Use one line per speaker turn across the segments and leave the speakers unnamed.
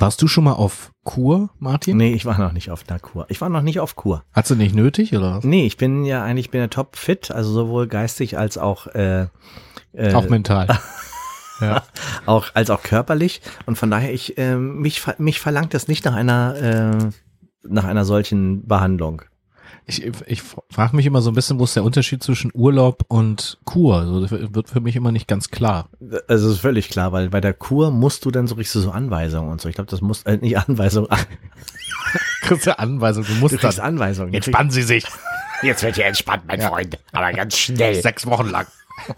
Warst du schon mal auf Kur, Martin?
Nee, ich war noch nicht auf einer Kur. Ich war noch nicht auf Kur.
Hast du nicht nötig, oder was?
Nee, ich bin ja eigentlich bin ja top fit, also sowohl geistig als auch äh, äh,
Auch mental. ja.
auch als auch körperlich und von daher ich äh, mich mich verlangt das nicht nach einer äh, nach einer solchen Behandlung.
Ich, ich frage mich immer so ein bisschen, wo ist der Unterschied zwischen Urlaub und Kur? Also das wird für mich immer nicht ganz klar.
Also ist völlig klar, weil bei der Kur musst du dann so richtig so Anweisungen und so. Ich glaube, das muss äh, nicht Anweisungen.
Kriegst du Anweisung, du musst
Du kriegst Anweisungen.
Entspannen Sie sich
Jetzt wird hier entspannt, mein Freund. Aber ganz schnell.
sechs Wochen lang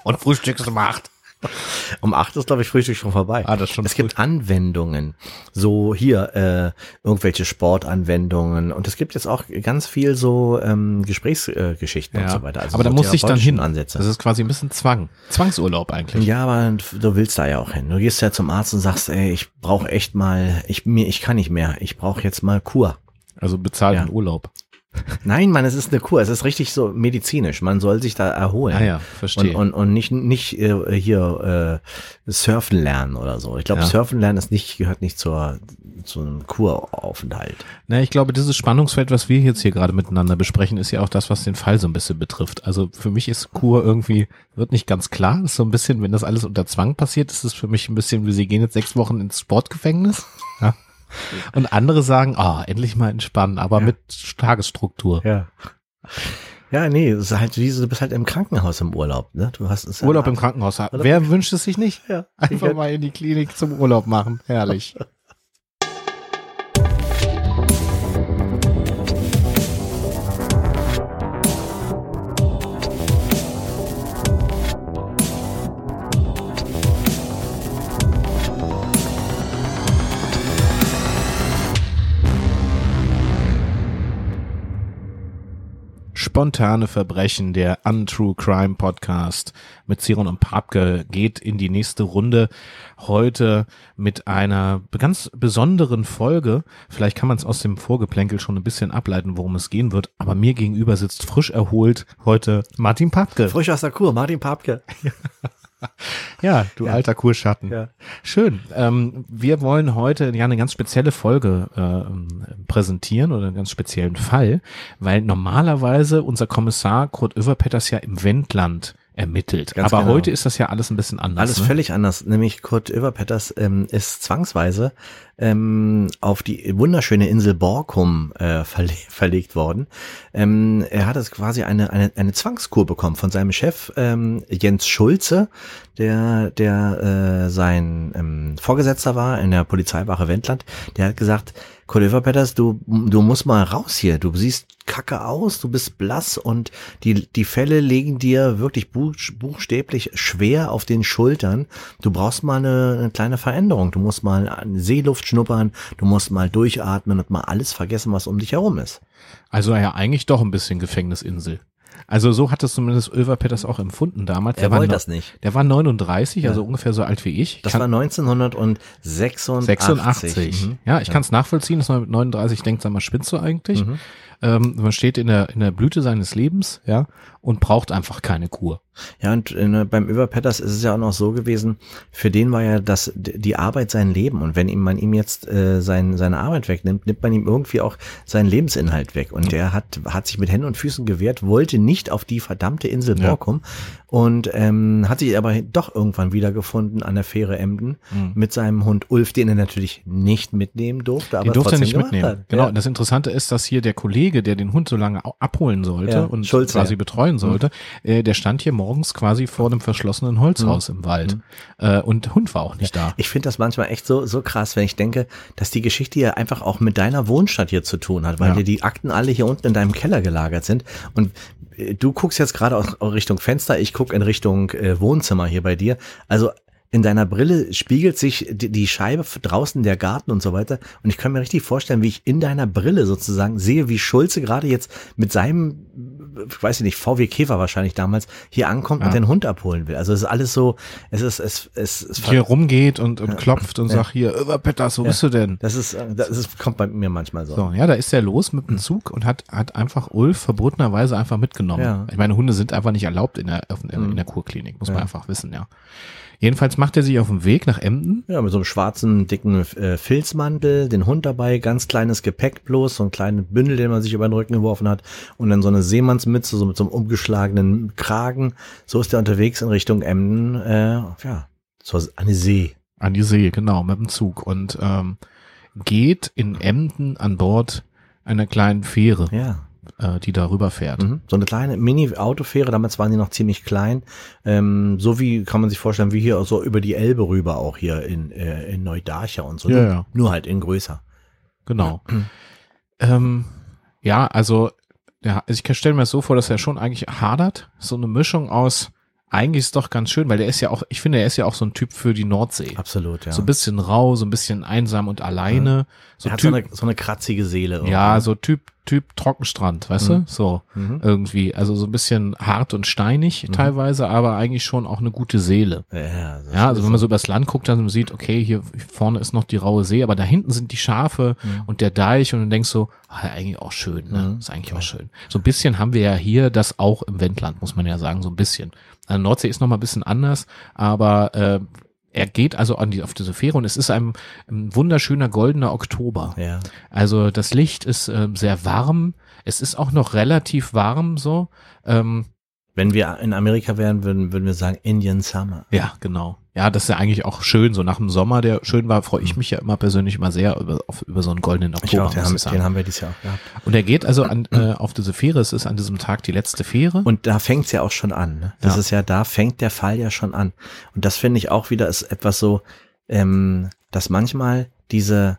und frühstückst um acht.
Um acht ist, glaube ich, Frühstück schon vorbei.
Ah, das schon
es gibt Anwendungen. So hier, äh, irgendwelche Sportanwendungen. Und es gibt jetzt auch ganz viel so ähm, Gesprächsgeschichten äh, Geschichten und so weiter. Also
aber da
so
muss ich dann hin.
Ansätze.
Das ist quasi ein bisschen Zwang. Zwangsurlaub eigentlich.
ja, aber du willst da ja auch hin. Du gehst ja zum Arzt und sagst, ey, ich brauche echt mal, ich mir, ich kann nicht mehr. Ich brauche jetzt mal Kur.
Also bezahlten
Ja.
Urlaub.
Nein, Mann, es ist eine Kur. Es ist richtig so medizinisch. Man soll sich da erholen.
Ah ja, verstehe.
Und, und, und nicht, nicht äh, hier äh, surfen lernen oder so. Ich glaube,
Ja.
surfen lernen ist nicht, gehört nicht zur, zu einem Kuraufenthalt.
Na, ich glaube, dieses Spannungsfeld, was wir jetzt hier gerade miteinander besprechen, ist ja auch das, was den Fall so ein bisschen betrifft. Also für mich ist Kur irgendwie, wird nicht ganz klar. Ist so ein bisschen, wenn das alles unter Zwang passiert, ist es für mich ein bisschen, wie sie gehen jetzt sechs Wochen ins Sportgefängnis. Ja. Und andere sagen, ah, endlich mal entspannen, aber
Ja.
mit Tagesstruktur.
Ja. Ja, nee, es ist halt wie so, du bist halt im Krankenhaus im Urlaub, ne? Du hast es
Urlaub im Krankenhaus. Wer wünscht es sich nicht?
Ja.
Einfach mal in die Klinik zum Urlaub machen. Herrlich. Spontane Verbrechen, der Untrue Crime Podcast mit Siron und Papke geht in die nächste Runde. Heute mit einer ganz besonderen Folge. Vielleicht kann man es aus dem Vorgeplänkel schon ein bisschen ableiten, worum es gehen wird. Aber mir gegenüber sitzt frisch erholt heute Martin Papke.
Frisch aus der Kur, Martin Papke.
Ja, du alter Kurschatten.
Ja.
Schön. Ähm, wir wollen heute ja eine ganz spezielle Folge äh, präsentieren oder einen ganz speziellen Fall, weil normalerweise unser Kommissar Kurt Överpetters ja im Wendland ermittelt.
Ganz
Aber
genau.
heute ist das ja alles ein bisschen anders.
Alles
ne?
völlig anders. Nämlich Kurt Överpetters ähm, ist zwangsweise ähm, auf die wunderschöne Insel Borkum äh, verle verlegt worden. Ähm, er hat es quasi eine, eine, eine Zwangskur bekommen von seinem Chef ähm, Jens Schulze, der, der äh, sein ähm, Vorgesetzter war in der Polizeiwache Wendland. Der hat gesagt, Kurt Överpetters, du, du musst mal raus hier. Du siehst kacke aus, du bist blass und die, die Fälle legen dir wirklich buch, buchstäblich schwer auf den Schultern. Du brauchst mal eine, eine kleine Veränderung. Du musst mal Seeluft schnuppern, du musst mal durchatmen und mal alles vergessen, was um dich herum ist.
Also ja, eigentlich doch ein bisschen Gefängnisinsel. Also so hat es zumindest Överpetters auch empfunden damals.
Er
war
wollte das nicht.
Der war 39, also ungefähr so alt wie ich.
Das
Kann-
war 1986.
86.
Mhm.
Ja, ich kann es nachvollziehen, dass man mit 39 denkt, sag mal, spinnst du eigentlich? Ähm, man steht in der, in der Blüte seines Lebens, ja, und braucht einfach keine Kur.
Ja, und äh, beim Überpetters ist es ja auch noch so gewesen, für den war ja das die Arbeit sein Leben. Und wenn ihm man ihm jetzt äh, sein, seine Arbeit wegnimmt, nimmt man ihm irgendwie auch seinen Lebensinhalt weg. Und der hat, hat sich mit Händen und Füßen gewehrt, wollte nicht auf die verdammte Insel
Ja.
Borkum und ähm, hat sich aber doch irgendwann wiedergefunden an der Fähre Emden mit seinem Hund Ulf, den er natürlich nicht mitnehmen durfte, aber
Den durfte er nicht mitnehmen.
Hat.
Genau.
Ja.
Und das Interessante ist, dass hier der Kollege, der den Hund so lange abholen sollte
Ja,
und
Schulze,
quasi
ja.
Betreuen sollte, äh, der stand hier morgens quasi vor einem verschlossenen Holzhaus im Wald. Äh, und Hund war auch nicht da.
Ich finde das manchmal echt so, so krass, wenn ich denke, dass die Geschichte ja einfach auch mit deiner Wohnstadt hier zu tun hat, weil
Ja.
dir die Akten alle hier unten in deinem Keller gelagert sind. Und äh, du guckst jetzt gerade aus Richtung Fenster, ich guck in Richtung äh, Wohnzimmer hier bei dir. Also in deiner Brille spiegelt sich die, die Scheibe draußen, der Garten und so weiter. Und ich kann mir richtig vorstellen, wie ich in deiner Brille sozusagen sehe, wie Schulze gerade jetzt mit seinem weiß ich nicht, VW Käfer wahrscheinlich damals, hier ankommt
Ja.
und den Hund abholen will. Also es ist alles so, es ist, es, es, es
Hier rumgeht und, und klopft und
Ja.
sagt hier, Överpetters, wo bist du denn?
das ist, äh, das ist, kommt bei mir manchmal so.
So, ja, da ist er los mit dem Zug und hat, hat einfach Ulf verbotenerweise einfach mitgenommen.
Ja.
Ich meine, Hunde sind einfach nicht erlaubt in der, in, in der Kurklinik, muss man einfach wissen, ja. Jedenfalls macht er sich auf den Weg nach Emden.
Ja, mit so einem schwarzen, dicken äh, Filzmantel, den Hund dabei, ganz kleines Gepäck bloß, so ein kleinen Bündel, den man sich über den Rücken geworfen hat und dann so eine Seemannsmütze, so mit so einem umgeschlagenen Kragen. So ist er unterwegs in Richtung Emden, äh, ja, zur, an die See.
An die See, genau, mit dem Zug. Und ähm, geht in Emden an Bord einer kleinen Fähre,
Ja.
Äh, die da rüberfährt.
Mhm. So eine kleine Mini-Autofähre, damals waren die noch ziemlich klein. Ähm, so wie kann man sich vorstellen, wie hier so über die Elbe rüber auch hier in, äh, in Neudarcher und so.
Ja,
nur,
ja.
nur halt in größer.
Genau. ähm, ja, also, ja, also ich stelle mir das so vor, dass er schon eigentlich hadert. So eine Mischung aus, eigentlich ist doch ganz schön, weil der ist ja auch, ich finde, er ist ja auch so ein Typ für die Nordsee.
Absolut, ja.
So ein bisschen rau, so ein bisschen einsam und alleine. So
er hat
Typ,
so eine, so eine kratzige Seele. irgendwie.
ja, so Typ, Typ Trockenstrand, weißt du? So
Mhm.
irgendwie. Also so ein bisschen hart und steinig teilweise, aber eigentlich schon auch eine gute Seele.
Ja,
Ja, also wenn man so übers Land guckt, dann sieht, okay, hier vorne ist noch die raue See, aber da hinten sind die Schafe und der Deich und du denkst so, ah, eigentlich auch schön, ne?
Mhm.
Ist eigentlich auch schön. So ein bisschen haben wir ja hier das auch im Wendland, muss man ja sagen, so ein bisschen. Also Nordsee ist noch mal ein bisschen anders, aber äh, er geht also an die, auf diese Fähre und es ist ein, ein wunderschöner goldener Oktober.
Ja.
Also das Licht ist ähm, sehr warm. Es ist auch noch relativ warm so. Ähm,
Wenn wir in Amerika wären, würden, würden wir sagen Indian Summer.
Ja, genau. Ja, das ist ja eigentlich auch schön. So nach dem Sommer, der schön war, freue ich mich ja immer persönlich immer sehr über, auf, über so einen goldenen
Ich
Oktober.
auch, den haben,
ich
den haben wir dieses Jahr auch gehabt.
Und er geht also an, äh, auf diese Fähre. Es ist an diesem Tag die letzte Fähre.
Und da fängt's ja auch schon an. Ne? Das
Ja.
ist ja, da fängt der Fall ja schon an. Und das finde ich auch wieder ist etwas so, ähm, dass manchmal diese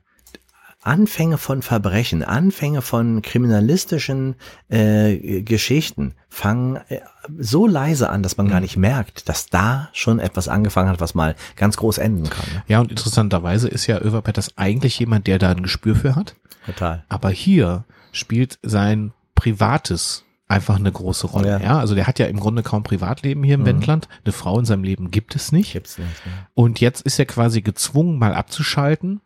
Anfänge von Verbrechen, Anfänge von kriminalistischen äh, Geschichten fangen äh, so leise an, dass man gar nicht merkt, dass da schon etwas angefangen hat, was mal ganz groß enden kann. Ne?
ja, und interessanterweise ist ja Överpetters eigentlich jemand, der da ein Gespür für hat.
Total.
Aber hier spielt sein Privates einfach eine große Rolle. Ja.
Ja.
also der hat ja im Grunde kaum Privatleben hier im Wendland. Eine Frau in seinem Leben gibt es nicht.
Gibt's nicht. Ne?
Und jetzt ist er quasi gezwungen, mal abzuschalten.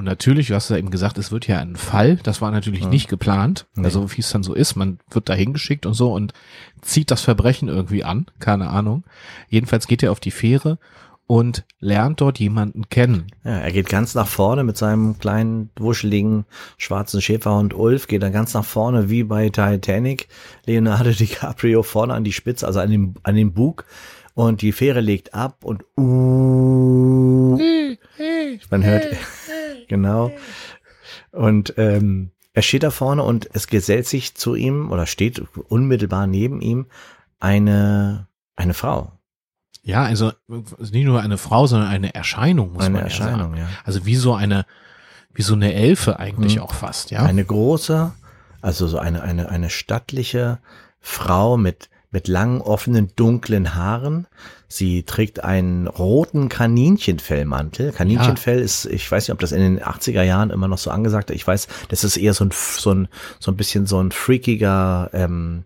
Und natürlich, du hast ja eben gesagt, es wird ja ein Fall. Das war natürlich nicht geplant.
Nee.
Also wie es dann so ist, man wird da hingeschickt und so und zieht das Verbrechen irgendwie an. Keine Ahnung. Jedenfalls geht er auf die Fähre und lernt dort jemanden kennen.
Ja, er geht ganz nach vorne mit seinem kleinen, wuscheligen, schwarzen Schäferhund Ulf, geht dann ganz nach vorne, wie bei Titanic. Leonardo DiCaprio vorne an die Spitze, also an den, an den Bug. Und die Fähre legt ab und uh, man hört, genau. Und ähm, er steht da vorne und es gesellt sich zu ihm oder steht unmittelbar neben ihm eine, eine Frau.
Ja, also nicht nur eine Frau, sondern eine Erscheinung, muss
Eine
man ja
Erscheinung,
sagen.
ja.
Also wie so eine, wie so eine Elfe eigentlich
Mhm.
auch fast, ja.
Eine große, also so eine, eine, eine stattliche Frau mit, mit langen, offenen, dunklen Haaren. Sie trägt einen roten Kaninchenfellmantel. Kaninchenfell ist, ich weiß nicht, ob das in den 80er Jahren immer noch so angesagt ist. Ich weiß, das ist eher so ein, so ein, so ein bisschen so ein freakiger, ähm,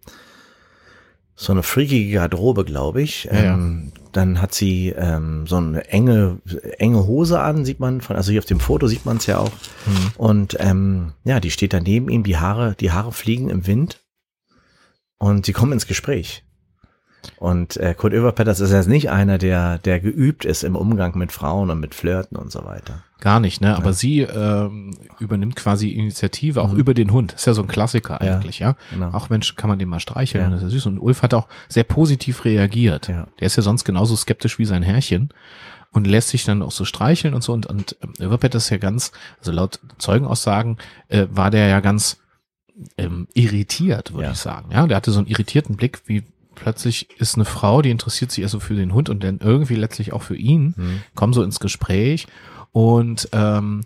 so eine freakige Garderobe, glaube ich.
Ja, ja.
ähm, Dann hat sie ähm, so eine enge, enge Hose an, sieht man von, also hier auf dem Foto sieht man es ja auch.
Mhm.
Und ähm, ja, die steht da neben ihm, die Haare, die Haare fliegen im Wind und sie kommen ins Gespräch. Und äh, Kurt Oeverpetters ist jetzt nicht einer, der, der geübt ist im Umgang mit Frauen und mit Flirten und so weiter.
Gar nicht, ne? Aber sie ähm, übernimmt quasi Initiative auch über den Hund. Ist ja so ein Klassiker
Mhm. Ja,
eigentlich, ja.
genau.
Auch Mensch, kann man den mal streicheln,
Ja.
das ist ja süß. Und Ulf hat auch sehr positiv reagiert.
Ja.
Der ist ja sonst genauso skeptisch wie sein Herrchen und lässt sich dann auch so streicheln und so. Und, und ähm, Överpet ist ja ganz, also laut Zeugenaussagen äh, war der ja ganz ähm, irritiert, würde
Ja.
ich sagen. Ja, der hatte so einen irritierten Blick, wie plötzlich ist eine Frau, die interessiert sich also für den Hund und dann irgendwie letztlich auch für ihn,
Mhm.
kommen so ins Gespräch und ähm,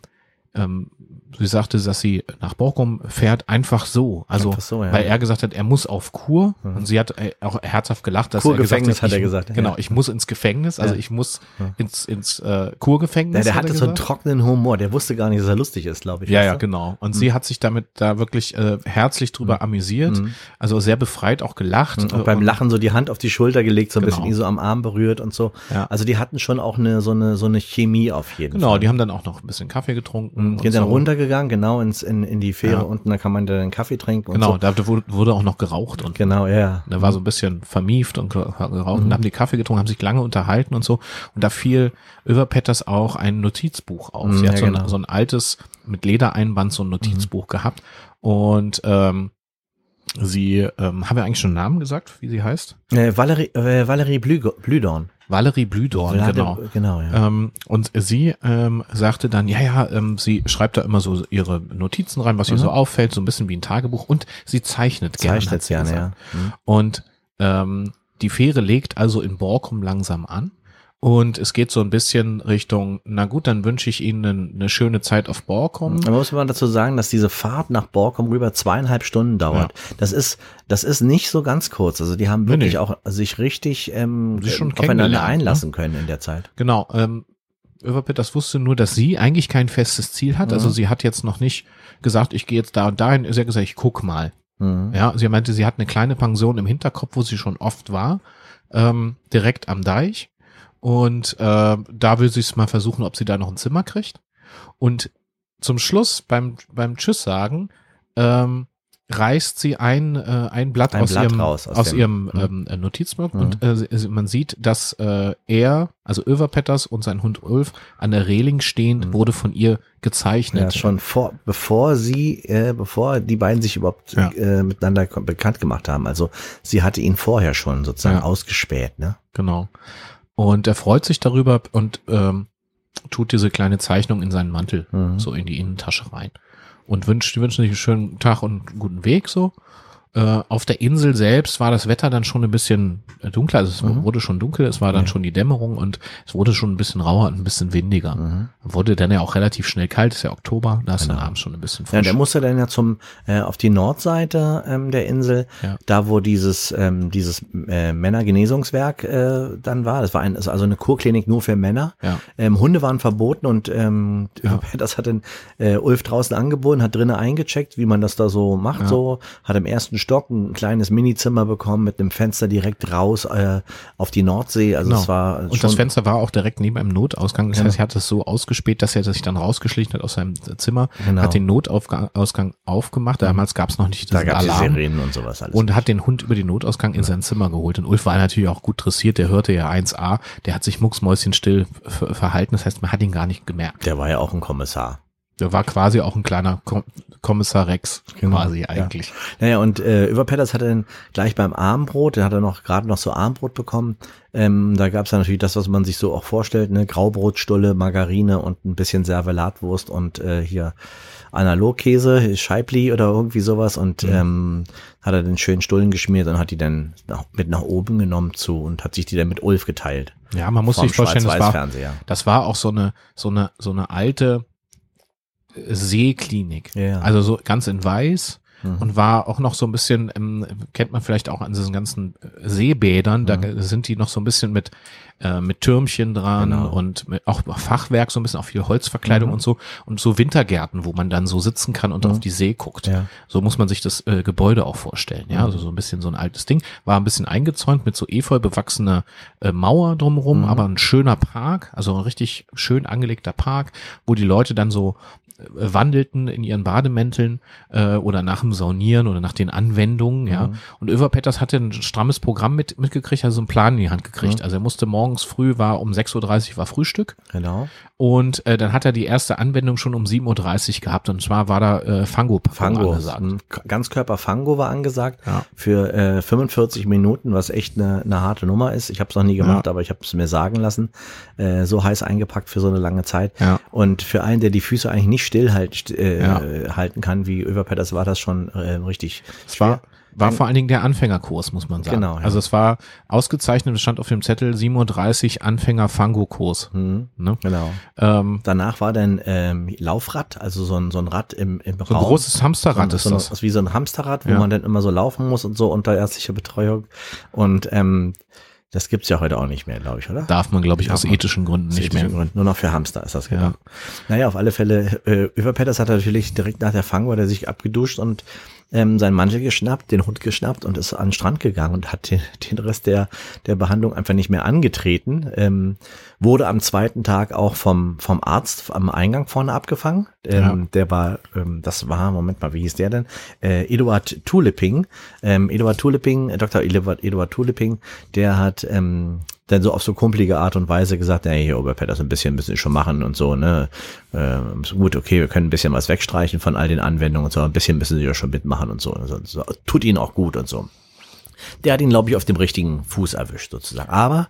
ähm, sie sagte, dass sie nach Borkum fährt, einfach so. Also,
Einfach so, ja.
weil er gesagt hat, er muss auf Kur. Und sie hat äh, auch herzhaft gelacht, dass er gesagt
Kurgefängnis hat
ich,
er gesagt,
Genau,
ja.
ich muss ins Gefängnis, also
Ja.
ich muss ins, ins äh, Kurgefängnis.
Ja, der
hat
hatte so einen trockenen Humor, der wusste gar nicht, dass er lustig ist, glaube ich.
Ja, ja,
du?
genau. Und sie hat sich damit da wirklich äh, herzlich drüber amüsiert, also sehr befreit auch gelacht.
Und
äh,
beim
und-
Lachen so die Hand auf die Schulter gelegt, so ein
Genau.
bisschen ihn so am Arm berührt und so.
Ja.
Also die hatten schon auch eine so eine so eine Chemie auf jeden
Genau,
Fall.
die haben dann auch noch ein bisschen Kaffee getrunken.
Die sind
und
dann
so.
Runtergegangen, genau ins in, in die Fähre
Ja.
unten, da kann man dann einen Kaffee trinken und
Genau,
so.
da wurde, wurde auch noch geraucht und
Genau, ja.
Der war so ein bisschen vermieft und geraucht
Mhm.
und haben die Kaffee getrunken, haben sich lange unterhalten und so. Und da fiel über Petters auch ein Notizbuch auf.
Mhm,
Sie hat
ja,
so, ein,
genau.
so ein altes, mit Ledereinband so ein Notizbuch
Mhm.
gehabt. Und ähm, sie, ähm, haben wir eigentlich schon einen Namen gesagt, wie sie heißt?
Äh, Valerie, äh, Valerie Blü Blüdorn.
Valerie Blüdorn,
Vlade-
genau.
Genau, ja.
Ähm, und sie ähm, sagte dann, ja, ja, ähm, sie schreibt da immer so ihre Notizen rein, was ihr so auffällt, so ein bisschen wie ein Tagebuch und sie zeichnet gerne.
Mhm. Zeichnet gerne, ja. Mhm.
Und ähm, die Fähre legt also in Borkum langsam an. Und es geht so ein bisschen Richtung, na gut, dann wünsche ich Ihnen eine, eine schöne Zeit auf Borkum.
Da muss man dazu sagen, dass diese Fahrt nach Borkum rüber zweieinhalb Stunden dauert. Das ist, das ist nicht so ganz kurz. Also die haben
Nee,
wirklich
nee.
auch sich richtig ähm,
Sich schon
aufeinander
kennengelernt, ne?
einlassen können in der Zeit.
Genau. Ähm, Överpit, das wusste nur, dass sie eigentlich kein festes Ziel hat. Also sie hat jetzt noch nicht gesagt, ich gehe jetzt da und dahin. Sie hat gesagt, ich guck mal.
Mhm.
Ja, sie meinte, sie hat eine kleine Pension im Hinterkopf, wo sie schon oft war, ähm, direkt am Deich. Und äh, da will sie es mal versuchen, ob sie da noch ein Zimmer kriegt. Und zum Schluss beim beim Tschüss sagen ähm, reißt sie ein ein, äh, ein Blatt
Ein
aus
Blatt
ihrem
raus aus
aus ihrem
Mhm.
ähm, äh, Notizblock und äh, sie- man sieht, dass äh, er, also Överpetters und sein Hund Ulf an der Reling stehend wurde von ihr gezeichnet.
Mhm. Ja, schon vor, bevor sie, äh, bevor die beiden sich überhaupt
Ja.
äh, miteinander bekannt gemacht haben. Also sie hatte ihn vorher schon sozusagen
Ja.
ausgespäht, ne?
Genau. Und er freut sich darüber und ähm, tut diese kleine Zeichnung in seinen Mantel,
Mhm.
so in die Innentasche rein. Und wünscht, die wünschen sich einen schönen Tag und einen guten Weg so. Äh, auf der Insel selbst war das Wetter dann schon ein bisschen äh, dunkler, also es
Mhm.
wurde schon dunkel, es war dann schon die Dämmerung und es wurde schon ein bisschen rauer und ein bisschen windiger.
Mhm.
Wurde dann ja auch relativ schnell kalt, ist ja Oktober, da ist dann abends schon ein bisschen
Genau. Ja,
frisch.
der musste dann ja zum äh, auf die Nordseite ähm, der Insel,
Ja.
da wo dieses ähm, dieses äh, Männergenesungswerk äh, dann war. Das war ein, also eine Kurklinik nur für Männer.
Ja.
Ähm, Hunde waren verboten und ähm, das hat dann äh, Ulf draußen angeboten, hat drinnen eingecheckt, wie man das da so macht. So hat im ersten Stock ein kleines Minizimmer bekommen mit einem Fenster direkt raus äh, auf die Nordsee. Also
Genau.
es war
und das Fenster war auch direkt neben einem Notausgang. Das
Genau.
heißt, er hat es so ausgespäht, dass er sich dann rausgeschlichen hat aus seinem Zimmer,
Genau.
hat den Notausgang aufgemacht. Damals gab es noch nicht
da
diesen
gab es
Alarm.
Sirenen und sowas alles.
Und hat den Hund über den Notausgang in sein Zimmer geholt. Und Ulf war natürlich auch gut dressiert, der hörte ja 1a, der hat sich mucksmäuschenstill ver- verhalten. Das heißt, man hat ihn gar nicht gemerkt.
der war ja auch ein Kommissar.
Der war quasi auch ein kleiner Kom Kommissar Rex,
Genau.
quasi eigentlich.
Naja, und äh, Überpetters hat dann gleich beim Abendbrot, der hat er noch gerade noch so Abendbrot bekommen. Ähm, da gab's dann natürlich das, was man sich so auch vorstellt, ne? Graubrotstulle, Margarine und ein bisschen Servelatwurst und äh, hier Analogkäse, Scheibli oder irgendwie sowas. Und ähm, hat er den schönen Stullen geschmiert und hat die dann nach, mit nach oben genommen zu und hat sich die dann mit Ulf geteilt.
Ja, man muss sich vorstellen, das war, das war auch so eine, so eine, so eine alte Seeklinik.
Ja.
Also so ganz in weiß.
Mhm.
Und war auch noch so ein bisschen, ähm, kennt man vielleicht auch an diesen ganzen äh, Seebädern, da sind die noch so ein bisschen mit, äh, mit Türmchen dran
Mhm. Genau.
und mit, auch Fachwerk, so ein bisschen auch viel Holzverkleidung
Mhm.
und so und so Wintergärten, wo man dann so sitzen kann und auf die See guckt.
Ja.
So muss man sich das äh, Gebäude auch vorstellen. Ja, also so ein bisschen so ein altes Ding. War ein bisschen eingezäunt mit so efeu bewachsener äh, Mauer drumherum, aber ein schöner Park, also ein richtig schön angelegter Park, wo die Leute dann so wandelten in ihren Bademänteln äh, oder nach dem Saunieren oder nach den Anwendungen, ja. Und Över Petters hatte ein strammes Programm mit, mitgekriegt, also einen Plan in die Hand gekriegt. Also er musste morgens früh, war um 6.30 Uhr war Frühstück
Genau.
Und äh, dann hat er die erste Anwendung schon um 7.30 Uhr gehabt und zwar war da äh, Fango
Fango.
angesagt.
Ganzkörper Fango war angesagt
Ja.
für äh, 45 Minuten, was echt eine, eine harte Nummer ist. Ich habe es noch nie gemacht, aber ich habe es mir sagen lassen. Äh, so heiß eingepackt für so eine lange Zeit.
Ja.
Und für einen, der die Füße eigentlich nicht still halt, äh,
Ja.
äh, halten kann, wie Överpetters, war das schon äh, richtig
Es war, war vor allen Dingen der Anfängerkurs, muss man sagen.
Genau, ja.
Also es war ausgezeichnet, es stand auf dem Zettel 37 Anfänger-Fango-Kurs.
Mhm.
Ne?
Genau.
Ähm,
Danach war dann ähm, Laufrad, also so ein, so ein Rad im, im
so
Raum.
ein großes Hamsterrad
so,
ist
so
das.
das. Wie so ein Hamsterrad, wo
Ja.
man dann immer so laufen muss und so unter ärztlicher Betreuung. Und ähm, das gibt's ja heute auch nicht mehr, glaube ich, oder?
Darf man, glaube ich,
Darf
aus
man.
ethischen Gründen
Aus
nicht
ethischen
mehr.
Gründen. Nur noch für Hamster ist das
Ja.
gedacht. Naja, auf alle Fälle, äh, Überpetters hat er natürlich direkt nach der Fang, war er sich abgeduscht und ähm, seinen Mantel geschnappt, den Hund geschnappt und ist an den Strand gegangen und hat den, den Rest der, der Behandlung einfach nicht mehr angetreten. Ähm, wurde am zweiten Tag auch vom, vom Arzt am Eingang vorne abgefangen. Ähm,
Ja.
Der war, ähm, das war, Moment mal, wie hieß der denn? Äh, Eduard Tulipping. Ähm, Eduard Tulipping, äh, Dr. Eduard, Eduard Tulipping, der hat ähm, dann so auf so kumpelige Art und Weise gesagt, ja, hier Oberpetters ein bisschen müssen wir schon machen und so, ne? Ähm, gut, okay, wir können ein bisschen was wegstreichen von all den Anwendungen und so, ein bisschen müssen sie ja schon mitmachen und so. Und so, so. Tut ihnen auch gut und so. Der hat ihn, glaube ich, auf dem richtigen Fuß erwischt, sozusagen. Aber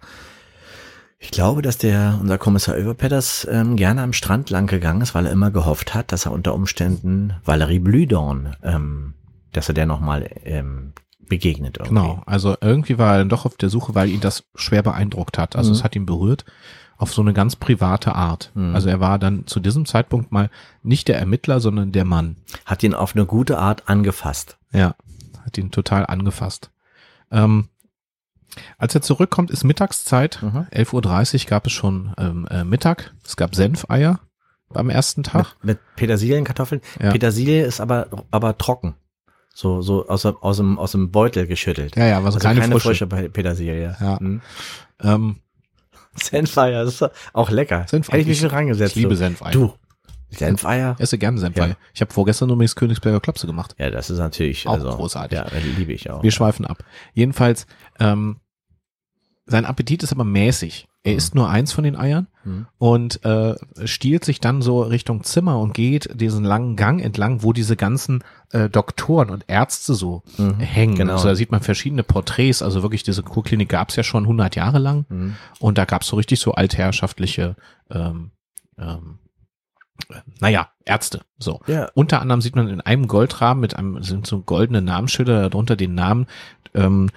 ich glaube, dass der, unser Kommissar Overpetters ähm, gerne am Strand lang gegangen ist, weil er immer gehofft hat, dass er unter Umständen Valerie Blüdorn, ähm, dass er der nochmal ähm, begegnet irgendwie.
Genau, also irgendwie war er dann doch auf der Suche, weil ihn das schwer beeindruckt hat. Also
Mhm.
es hat ihn berührt auf so eine ganz private Art.
Mhm.
Also er war dann zu diesem Zeitpunkt mal nicht der Ermittler, sondern der Mann.
Hat ihn auf eine gute Art angefasst.
Ja, hat ihn total angefasst. Ähm, als er zurückkommt, ist Mittagszeit.
Mhm.
11.30 Uhr gab es schon ähm, äh, Mittag. Es gab Senfeier beim ersten Tag.
Mit, mit Petersilienkartoffeln.
Ja.
Petersilie ist aber, aber trocken. So, so aus, dem- aus, dem, aus dem Beutel geschüttelt.
Ja, ja, war so
also
keine,
keine
frische.
frische Pe- Petersilie.
Ja.
Mhm.
Ähm,
Senfeier, das ist auch lecker.
Senfeier.
Hätte ich mich
Ich-
schon rangesetzt.
ich liebe
so.
Senfeier.
Du, Senfeier?
Esse gerne Senfeier.
Ja.
Ich habe vorgestern übrigens Königsberger Klopse gemacht.
Ja, das ist natürlich
Auch
also,
großartig.
Ja, liebe ich auch.
Wir schweifen ab. Jedenfalls, ähm, sein Appetit ist aber mäßig. Er isst nur eins von den Eiern
Mhm.
und äh, stiehlt sich dann so Richtung Zimmer und geht diesen langen Gang entlang, wo diese ganzen äh, Doktoren und Ärzte so
Mhm.
hängen.
Genau.
Also da sieht man verschiedene Porträts. Also wirklich, diese Kurklinik gab es ja schon 100 Jahre lang
Mhm.
und da gab es so richtig so altherrschaftliche, ähm, ähm, äh, naja, Ärzte. So.
Ja,
Unter anderem sieht man in einem Goldrahmen mit einem, sind so goldene Namensschilder, darunter den Namen ähm,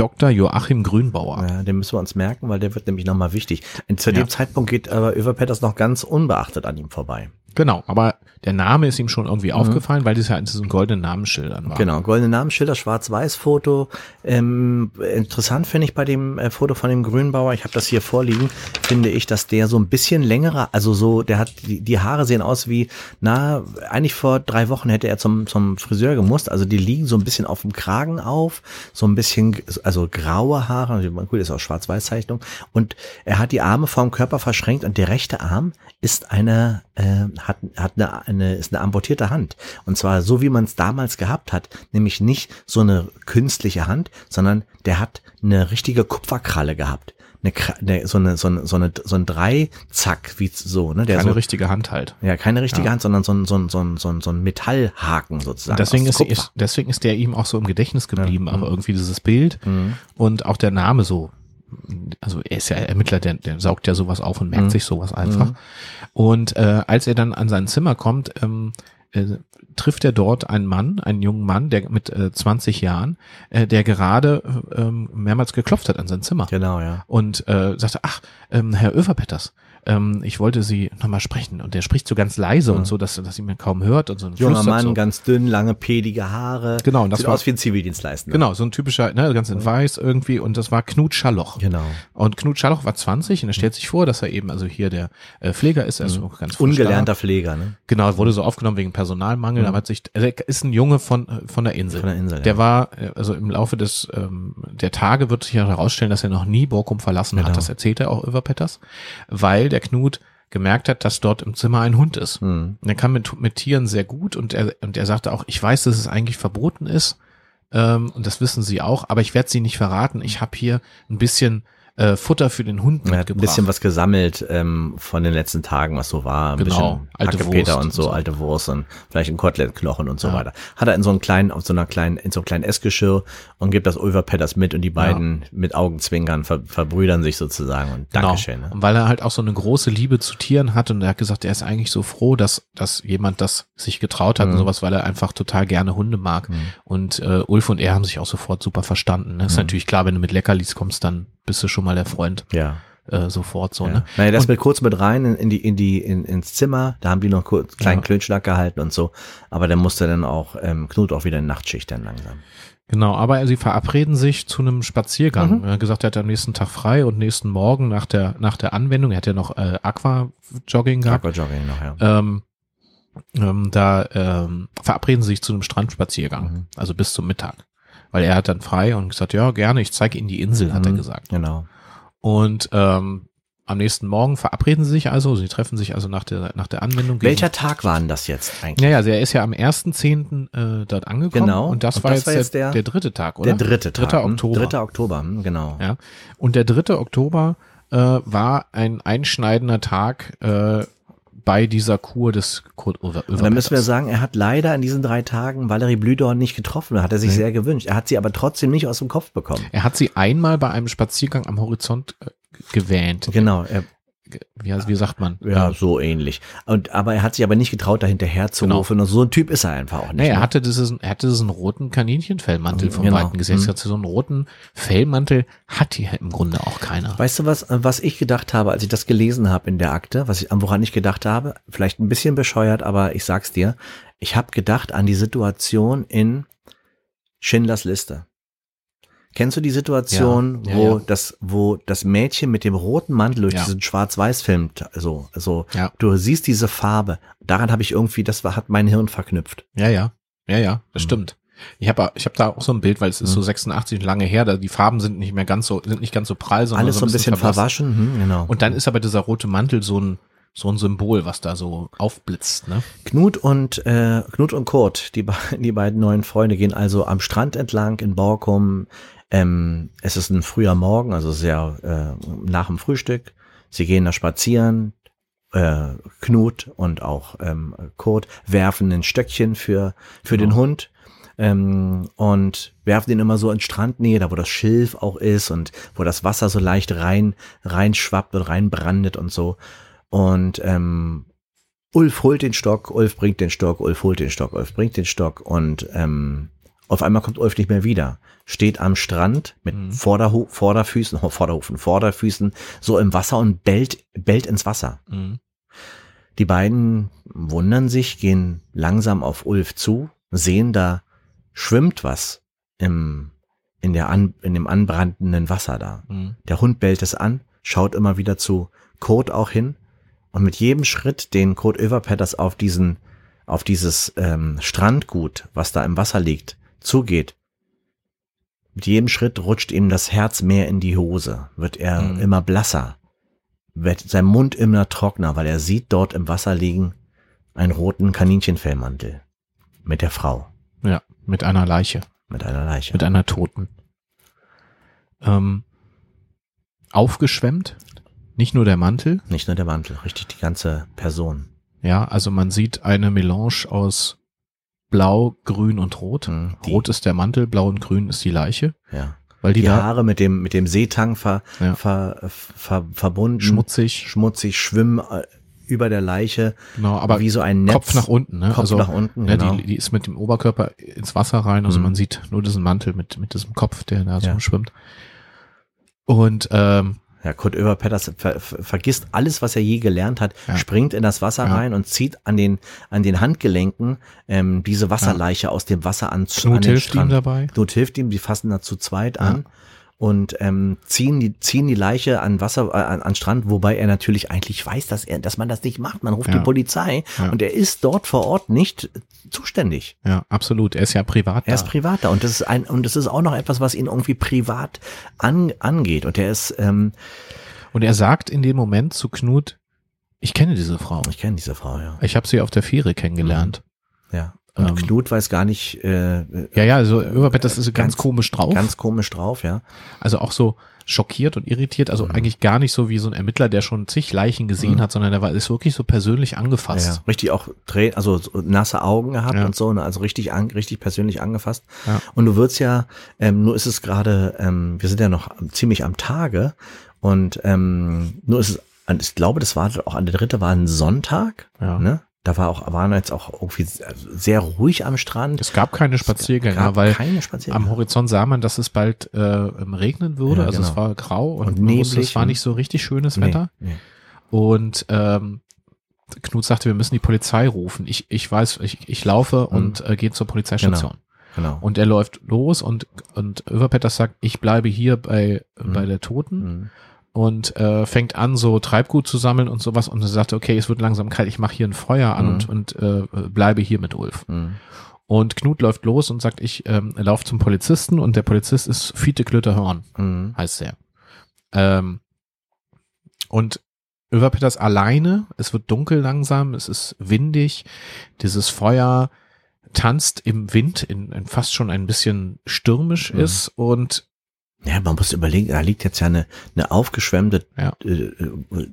Dr. Joachim Grünbauer.
ja, den müssen wir uns merken, weil der wird nämlich nochmal wichtig. Zu
Ja.
dem Zeitpunkt geht aber Överpetters noch ganz unbeachtet an ihm vorbei.
Genau, aber der Name ist ihm schon irgendwie aufgefallen, weil das ja in diesen goldenen Namensschildern war.
Mhm. Genau, goldene Namensschilder, Schwarz-Weiß-Foto. Ähm, interessant finde ich bei dem äh, Foto von dem Grünbauer, ich habe das hier vorliegen, finde ich, dass der so ein bisschen längerer, also so, der hat, die, die Haare sehen aus wie, na, eigentlich vor drei Wochen hätte er zum, zum Friseur gemusst, also die liegen so ein bisschen auf dem Kragen auf, so ein bisschen, also graue Haare, also gut, ist auch Schwarz-Weiß-Zeichnung, und er hat die Arme vom Körper verschränkt und der rechte Arm ist eine, äh, hat, hat eine, eine, ist eine amputierte Hand. Und zwar so, wie man es damals gehabt hat, nämlich nicht so eine künstliche Hand, sondern der hat eine richtige Kupferkralle gehabt. Eine, eine, so eine, so eine, so eine, so ein Dreizack, wie so, ne, der
Keine
so,
richtige Hand halt.
ja, keine richtige
Ja.
Hand, sondern so ein, so ein, so ein, so ein, so ein Metallhaken sozusagen.
Deswegen ist, ist, deswegen ist der ihm auch so im Gedächtnis geblieben,
Ja.
aber irgendwie dieses Bild
Mhm.
und auch der Name so. Also er ist ja Ermittler, der, der saugt ja sowas auf und merkt
Mhm.
sich sowas einfach. Und äh, als er dann an sein Zimmer kommt, ähm, äh, trifft er dort einen Mann, einen jungen Mann, der mit äh, 20 Jahren, äh, der gerade äh, mehrmals geklopft hat an sein Zimmer
Genau, ja.
und äh, sagte, ach, ähm, Herr Överpetters, ähm, ich wollte Sie nochmal sprechen. Und der spricht so ganz leise und so, dass, dass ihn mir kaum hört und so. und
Junger Mann,
so.
ganz dünn, lange, pedige Haare.
Genau, und das
Sieht
war-
aus wie ein Zivildienstleister.
Genau, so ein typischer, ne, ganz in weiß irgendwie und das war Knut Scharloch.
Genau.
Und Knut Scharloch war 20 und er stellt sich vor, dass er eben also hier der äh, Pfleger ist, er ist so ganz
Ungelernter. Pfleger, ne?
Genau, wurde so aufgenommen wegen Personalmangel, aber hat sich, also er ist ein Junge von, äh, von der Insel.
Von der Insel,
Der
ja.
war, äh, also im Laufe des, ähm, der Tage wird sich ja herausstellen, dass er noch nie Borkum verlassen
Genau.
hat. Das erzählt er auch über Petters, weil der Knut gemerkt hat, dass dort im Zimmer ein Hund ist.
Mhm.
Und er kann mit, mit Tieren sehr gut und er, und er sagte auch, ich weiß, dass es eigentlich verboten ist, ähm, und das wissen sie auch, aber ich werde sie nicht verraten. Ich habe hier ein bisschen äh, Futter für den Hund
hat ein
mitgebracht.
bisschen was gesammelt ähm, von den letzten Tagen, was so war. Ein
Genau,
bisschen
alte
Hackepeter
Wurst
und so,
und so.
alte Wurst und vielleicht ein Kotelettknochen und so
Ja.
weiter. Hat er in so einem kleinen, auf so einer kleinen, in so einem kleinen Essgeschirr und gibt das Ulver Petters mit und die beiden mit Augenzwinkern ver, verbrüdern sich sozusagen und
Genau.
Dankeschön. Ne?
Und weil er halt auch so eine große Liebe zu Tieren hat und er hat gesagt, er ist eigentlich so froh, dass, dass jemand das sich getraut hat
Mhm.
und sowas, weil er einfach total gerne Hunde mag. Und äh, Ulf und er haben sich auch sofort super verstanden. Ne? Ist
Mhm.
natürlich klar, wenn du mit Leckerlis kommst, dann bist du schon mal der Freund
Ja.
äh, sofort so.
Ja.
Ne?
Naja, das
Und-
mit kurz mit rein in, die, in die, in, ins Zimmer, da haben die noch kurz kleinen
Ja.
Klönschlag gehalten und so. Aber dann musste dann auch ähm, Knut auch wieder in Nachtschicht dann langsam.
Genau, aber sie verabreden sich zu einem Spaziergang.
Mhm.
Er hat gesagt, er hat am nächsten Tag frei und nächsten Morgen nach der, nach der Anwendung, er hat ja noch äh, Aqua-Jogging gehabt,
Aquajogging noch, ja.
ähm, ähm, da ähm, verabreden sie sich zu einem Strandspaziergang,
Mhm.
also bis zum Mittag. Weil er hat dann frei und gesagt, ja, gerne, ich zeige Ihnen die Insel, hat er
Mhm.
gesagt.
Genau.
Und ähm, am nächsten Morgen verabreden sie sich also, sie treffen sich also nach der, nach der Anwendung.
Welcher Tag war denn das jetzt eigentlich?
Ja, ja, also er ist ja am 1.10. Äh, dort angekommen.
Genau.
Und das,
Und
war,
das
jetzt
war jetzt
der,
der-
dritte Tag, oder?
Der dritte Tag.
3.
hm?
Oktober.
3. Oktober, hm, genau.
Ja. Und der 3. Oktober äh, war ein einschneidender Tag äh, bei dieser Kur des Kurt Over
Und dann müssen wir sagen, er hat leider in diesen drei Tagen Valerie Blühdorn nicht getroffen. Hat er sich sehr gewünscht. Er hat sie aber trotzdem nicht aus dem Kopf bekommen.
Er hat sie einmal bei einem Spaziergang am Horizont äh, gewähnt.
Genau. Er,
Wie, wie sagt man?
ja, so ähnlich. Und, aber er hat sich aber nicht getraut, dahinter herzurufen. Und so ein Typ ist er einfach auch nicht.
Nee, er
ne?
hatte diesen, er hatte diesen roten Kaninchenfellmantel vom
Genau.
Weiten gesehen.
Mhm.
So einen roten Fellmantel hat hier im Grunde auch keiner.
Weißt du was, was ich gedacht habe, als ich das gelesen habe in der Akte, was ich, woran ich gedacht habe? Vielleicht ein bisschen bescheuert, aber ich sag's dir. Ich habe gedacht an die Situation in Schindlers Liste. Kennst du die Situation,
Ja, ja,
wo
ja.
das, wo das Mädchen mit dem roten Mantel durch diesen Schwarz-Weiß-Film, so, so,
Ja.
du siehst diese Farbe. Daran habe ich irgendwie, das war, hat mein Hirn verknüpft.
Ja, ja. Ja, ja,
Mhm.
das stimmt. Ich habe ich hab da auch so ein Bild, weil es ist so 86 lange her, da die Farben sind nicht mehr ganz so, sind nicht ganz so prall, sondern
Alles so ein bisschen
verblasst.
verwaschen, hm, genau.
Und dann ist aber dieser rote Mantel so ein, so ein Symbol, was da so aufblitzt, ne?
Knut und äh, Knut und Kurt, die, be- die beiden neuen Freunde, gehen also am Strand entlang in Borkum. Ähm, es ist ein früher Morgen, also sehr äh, nach dem Frühstück. Sie gehen da spazieren. Äh, Knut und auch ähm, Kurt werfen ein Stöckchen für für den Hund ähm, und werfen den immer so in Strandnähe, da wo das Schilf auch ist und wo das Wasser so leicht rein reinschwappt und reinbrandet und so. Und ähm, Ulf holt den Stock, Ulf bringt den Stock, Ulf holt den Stock, Ulf bringt den Stock und ähm, auf einmal kommt Ulf nicht mehr wieder. Steht am Strand mit Vorderhu Vorderfüßen, oh, Vorderhufen, Vorderfüßen so im Wasser und bellt, bellt ins Wasser.
Mhm.
Die beiden wundern sich, gehen langsam auf Ulf zu, sehen da schwimmt was im, in der an, in dem anbrandenden Wasser da.
Mhm.
Der Hund bellt es an, schaut immer wieder zu Kurt auch hin und mit jedem Schritt, den Kurt Överpetters auf diesen, auf dieses ähm, Strandgut, was da im Wasser liegt, zugeht, mit jedem Schritt rutscht ihm das Herz mehr in die Hose, wird er
Mhm.
immer blasser, wird sein Mund immer trockener, weil er sieht dort im Wasser liegen einen roten Kaninchenfellmantel mit der Frau,
Ja, mit einer Leiche,
mit einer Leiche.
mit einer Toten. Ähm, aufgeschwemmt, nicht nur der Mantel,
Nicht nur der Mantel, richtig die ganze Person.
ja, also man sieht eine Melange aus Blau, Grün und Rot.
Mhm,
Rot ist der Mantel, Blau und Grün ist die Leiche,
Ja.
weil die,
Die, Haare mit dem, mit dem Seetang ver,
Ja.
ver, ver, verbunden.
schmutzig,
schmutzig schwimmen äh, über der Leiche,
genau, aber
wie so ein Netz.
Kopf nach unten, ne?
Kopf
also,
nach unten,
ja,
genau.
die, die ist mit dem Oberkörper ins Wasser rein, also
Mhm.
man sieht nur diesen Mantel mit, mit diesem Kopf, der da
Ja.
so schwimmt. Und ähm,
Ja, Kurt Oeverpetters ver, ver, vergisst alles, was er je gelernt hat,
Ja.
springt in das Wasser
Ja.
rein und zieht an den, an den Handgelenken ähm, diese Wasserleiche aus dem Wasser an, an
Knut
den
hilft ihm
Strand.
dabei.
Knut hilft ihm, die fassen da zu zweit
Ja.
an und ähm, ziehen die ziehen die Leiche an Wasser äh, an, an Strand, wobei er natürlich eigentlich weiß, dass er, dass man das nicht macht. Man ruft
Ja.
die Polizei
Ja.
und er ist dort vor Ort nicht zuständig.
Ja, absolut. Er ist ja privat
Er
da.
ist privat da und das ist ein und das ist auch noch etwas, was ihn irgendwie privat an, angeht und er ist ähm,
Und er sagt in dem Moment zu Knut, ich kenne diese Frau.
ich kenne diese Frau ja
Ich habe sie auf der Fähre kennengelernt.
ja und
Ähm.
Knut weiß gar nicht äh,
Ja, ja, also Überbett, das ist ganz,
Ganz-
komisch drauf.
ganz komisch drauf ja
also auch so, schockiert und irritiert, also
Mhm.
eigentlich gar nicht so wie so ein Ermittler, der schon zig Leichen gesehen
Mhm.
hat, sondern der war ist wirklich so persönlich angefasst.
Ja, richtig auch dreh, also so nasse Augen gehabt
Ja.
und so, ne, also richtig an, richtig persönlich angefasst.
Ja.
Und du wirst ja, ähm, nur ist es gerade, ähm, wir sind ja noch ziemlich am Tage und ähm, nur ist es, ich glaube, das war auch an der dritte war ein Sonntag,
Ja.
ne? Da war auch, waren jetzt auch irgendwie sehr ruhig am Strand.
Es gab keine Spaziergänger,
gab
weil
keine Spaziergänger.
am Horizont sah man, dass es bald äh, regnen würde.
Ja,
also es
genau.
war grau und,
Und neblig
es war nicht so richtig schönes
Nee,
Wetter.
nee.
Und ähm, Knut sagte, wir müssen die Polizei rufen. Ich, ich weiß, ich, ich laufe und äh, gehe zur Polizeistation.
Genau.
Und er läuft los und, und Överpetters sagt, ich bleibe hier bei,
Mhm.
bei der Toten
Mhm.
Und äh, fängt an, so Treibgut zu sammeln und sowas. Und sagte, okay, es wird langsam kalt, ich mache hier ein Feuer an
Mhm.
und, und äh, bleibe hier mit Ulf.
Mhm.
Und Knut läuft los und sagt, ich ähm, laufe zum Polizisten und der Polizist ist Fiete Klöterhorn,
Mhm.
heißt er. Ähm, und Överpetters alleine, es wird dunkel langsam, es ist windig, dieses Feuer tanzt im Wind, in, in fast schon ein bisschen stürmisch
Mhm.
ist und
Ja, man muss überlegen, da liegt jetzt ja eine, eine aufgeschwemmte
Ja.
äh, äh,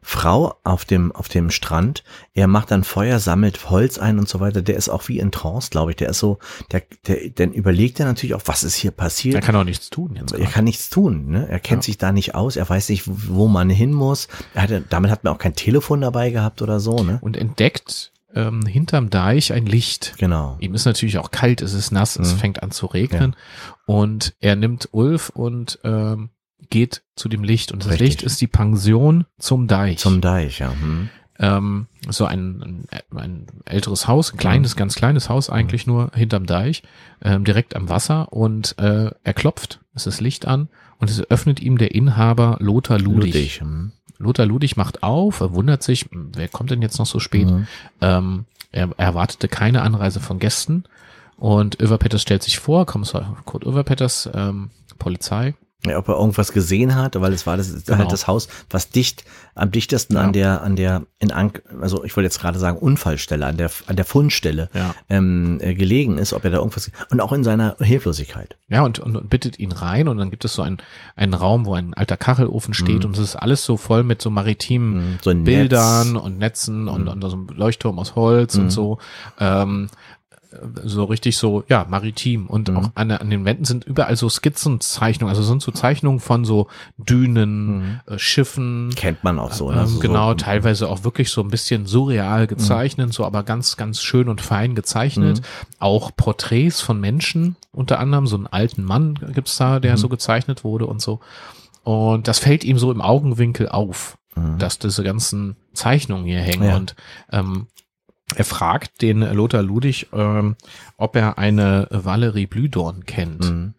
Frau auf dem, auf dem Strand. Er macht dann Feuer, sammelt Holz ein und so weiter. Der ist auch wie in Trance, glaube ich. Der ist so, der, der, dann überlegt er natürlich auch, was ist hier
er
passiert.
kann auch nichts tun jetzt.
Er kann nichts tun, ne? Er kennt
Ja.
sich da nicht aus, er weiß nicht, wo, wo man hin muss. Er hatte, damit hat man auch kein Telefon dabei gehabt oder so, ne?
Und entdeckt ähm, hinterm Deich ein Licht.
Genau.
Ihm ist natürlich auch kalt, es ist nass, es
Mhm.
fängt an zu regnen. Und er nimmt Ulf und ähm, geht zu dem Licht. Und das
Richtig.
Licht ist die Pension zum Deich.
Zum Deich, ja. Hm.
ähm, so ein, ein, ein älteres Haus, ein kleines, ganz kleines Haus eigentlich nur hinterm Deich, ähm, direkt am Wasser. Und äh, er klopft, es ist Licht an und es öffnet ihm der Inhaber Lothar Ludig.
Ludwig. Hm.
Lothar Ludig macht auf, er wundert sich, hm, wer kommt denn jetzt noch so spät?
Mhm.
Ähm, er, er erwartete keine Anreise von Gästen und Överpetters stellt sich vor, Kommissar Kurt Överpetters, ähm, Polizei.
Ja, ob er irgendwas gesehen hat, weil es war das
Genau.
halt das Haus, was dicht am dichtesten
Ja.
an der an der in Ank also ich wollte jetzt gerade sagen Unfallstelle an der an der Fundstelle
Ja.
ähm, äh, gelegen ist, ob er da irgendwas und auch in seiner Hilflosigkeit.
Ja, und, und, und bittet ihn rein und dann gibt es so einen, einen Raum, wo ein alter Kachelofen steht
Mhm.
und es ist alles so voll mit so maritimen
Mhm, so
Bildern
Netz.
und Netzen und,
Mhm.
und so einem Leuchtturm aus Holz
Mhm.
und so. Ähm, so richtig so, ja, maritim. Und
Mhm.
auch an, an den Wänden sind überall so Skizzenzeichnungen, also sind so Zeichnungen von so Dünen, äh, Schiffen.
Kennt man auch so. ne?
Ähm, genau,
so,
teilweise auch wirklich so ein bisschen surreal gezeichnet, so aber ganz, ganz schön und fein gezeichnet.
Mhm.
Auch Porträts von Menschen, unter anderem so einen alten Mann gibt's da, der
Mhm.
so gezeichnet wurde und so. Und das fällt ihm so im Augenwinkel auf,
Mhm.
dass diese ganzen Zeichnungen hier hängen.
Ja.
Und ähm, er fragt den Lothar Ludig, ähm, ob er eine Valerie Blühdorn kennt.
Mhm.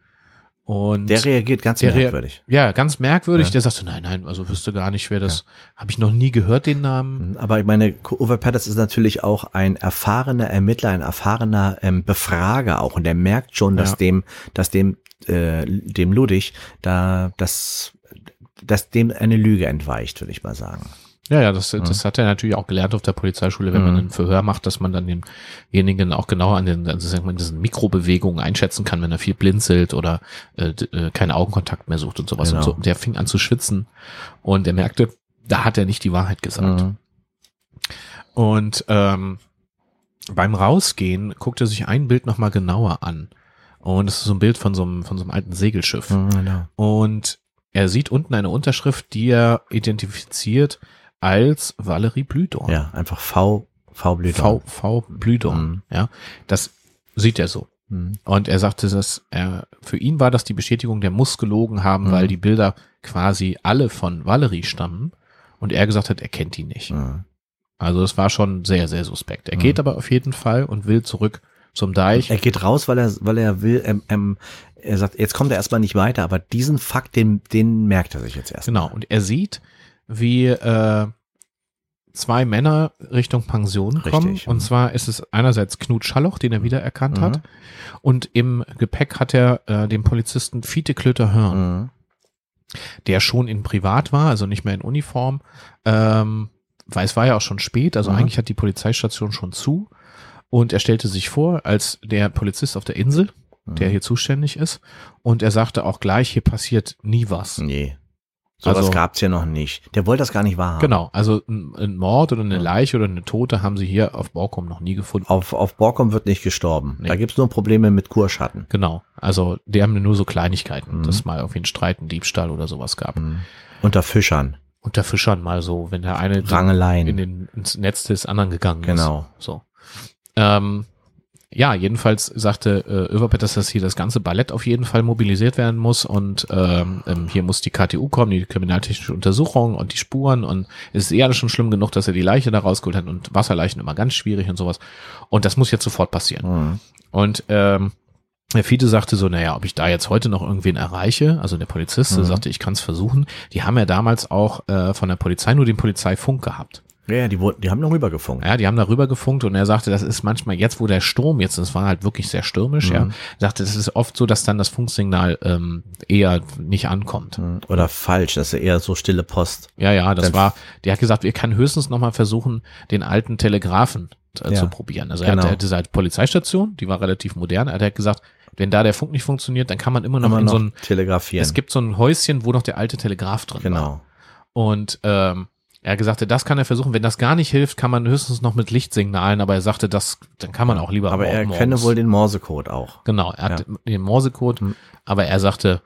Und
Der reagiert ganz
Der
merkwürdig.
ja, ganz merkwürdig.
Ja.
Der sagte, nein, nein, also wüsste gar nicht, wer das, habe ich noch nie gehört, den Namen.
Mhm. Aber ich meine, Uwe Petters ist natürlich auch ein erfahrener Ermittler, ein erfahrener ähm, Befrager auch. Und er merkt schon, dass
Ja.
dem, dass dem, äh, dem Ludwig da, das, dass dem eine Lüge entweicht, würde ich mal sagen.
Ja, ja, das, das hat er natürlich auch gelernt auf der Polizeischule, wenn man
Mhm.
ein Verhör macht, dass man dann denjenigen auch genau an den, also sagen wir, diesen Mikrobewegungen einschätzen kann, wenn er viel blinzelt oder äh, äh, keinen Augenkontakt mehr sucht und sowas.
Genau.
Und so. Der fing an zu schwitzen und er merkte, da hat er nicht die Wahrheit gesagt.
Mhm.
Und ähm, beim Rausgehen guckt er sich ein Bild nochmal genauer an. Und es ist so ein Bild von so einem, von so einem alten Segelschiff.
Mhm, genau.
Und er sieht unten eine Unterschrift, die er identifiziert als Valerie Blühdorn.
Ja, einfach V, V blüht.
V, V Blühdorn.
Mhm.
Ja, das sieht er so.
Mhm.
Und er sagte, dass er, für ihn war das die Bestätigung, der muss gelogen haben,
Mhm.
weil die Bilder quasi alle von Valerie stammen. Und er gesagt hat, er kennt die nicht.
Mhm.
Also es war schon sehr, sehr suspekt. Er
Mhm.
geht aber auf jeden Fall und will zurück zum Deich.
Er geht raus, weil er, weil er will, ähm, ähm, er sagt, jetzt kommt er erstmal nicht weiter, aber diesen Fakt, den, den merkt er sich jetzt erst.
Genau. Und er sieht, wie äh, zwei Männer Richtung Pension kommen.
Richtig,
Und
mhm.
zwar ist es einerseits Knut Schalloch, den er wiedererkannt
Mhm.
hat. Und im Gepäck hat er äh, den Polizisten Fiete Klöter Hörn,
Mhm.
der schon in Privat war, also nicht mehr in Uniform. Ähm, weil es war ja auch schon spät, also
Mhm.
eigentlich hat die Polizeistation schon zu. Und er stellte sich vor, als der Polizist auf der Insel der hier zuständig ist. Und er sagte auch gleich, hier passiert nie was.
Nee. Sowas
Also-
gab's ja noch nicht. Der wollte das gar nicht wahrhaben.
Genau, also ein, Mord oder eine Leiche oder eine Tote haben sie hier auf Borkum noch nie gefunden.
Auf, auf Borkum wird nicht gestorben.
Nee.
Da gibt's nur Probleme mit Kurschatten.
Genau, also die haben nur so Kleinigkeiten,
Mhm.
dass es mal irgendwie einen Streit, einen Diebstahl oder sowas gab.
Unter Fischern.
Unter Fischern mal so, wenn der eine
Rangeleien.
in den, ins Netz des anderen gegangen
Genau.
ist. So. Ähm, ja, jedenfalls sagte äh, Överpet, dass hier das ganze Ballett auf jeden Fall mobilisiert werden muss und ähm, ähm, hier muss die KTU kommen, die kriminaltechnische Untersuchung und die Spuren und es ist eh alles schon schlimm genug, dass er die Leiche da rausgeholt hat und Wasserleichen immer ganz schwierig und sowas. Und das muss jetzt sofort passieren.
Mhm.
Und ähm, der Fiete sagte so, naja, ob ich da jetzt heute noch irgendwen erreiche, also der Polizist
Mhm.
sagte, ich kann es versuchen. Die haben ja damals auch äh, von der Polizei nur den Polizeifunk gehabt.
Ja, ja, die, wurden- die haben noch rübergefunkt.
Ja, die haben darüber gefunkt und er sagte, das ist manchmal jetzt, wo der Sturm jetzt, es war halt wirklich sehr stürmisch, ja, sagte, das ist oft so, dass dann das Funksignal ähm, eher nicht ankommt.
Mhm. Oder falsch, das ist eher so stille Post.
Ja, ja, das
Dann-
war, der hat gesagt, wir kann höchstens nochmal versuchen, den alten Telegraphen äh,
Ja,
zu probieren. Also er
genau.
hatte, hatte diese Polizeistation, die war relativ modern, er hat gesagt, wenn da der Funk nicht funktioniert, dann kann man immer noch
Immer
in
noch
so ein,
telegrafieren.
es gibt so ein Häuschen, wo noch der alte Telegraph drin war.
genau.
Und ähm, er sagte, das kann er versuchen. Wenn das gar nicht hilft, kann man höchstens noch mit Lichtsignalen, aber er sagte, das, dann kann man auch lieber
Aber er
morgens.
kenne wohl den Morsecode auch.
Genau, er hat den Morsecode,
Hm.
aber er sagte,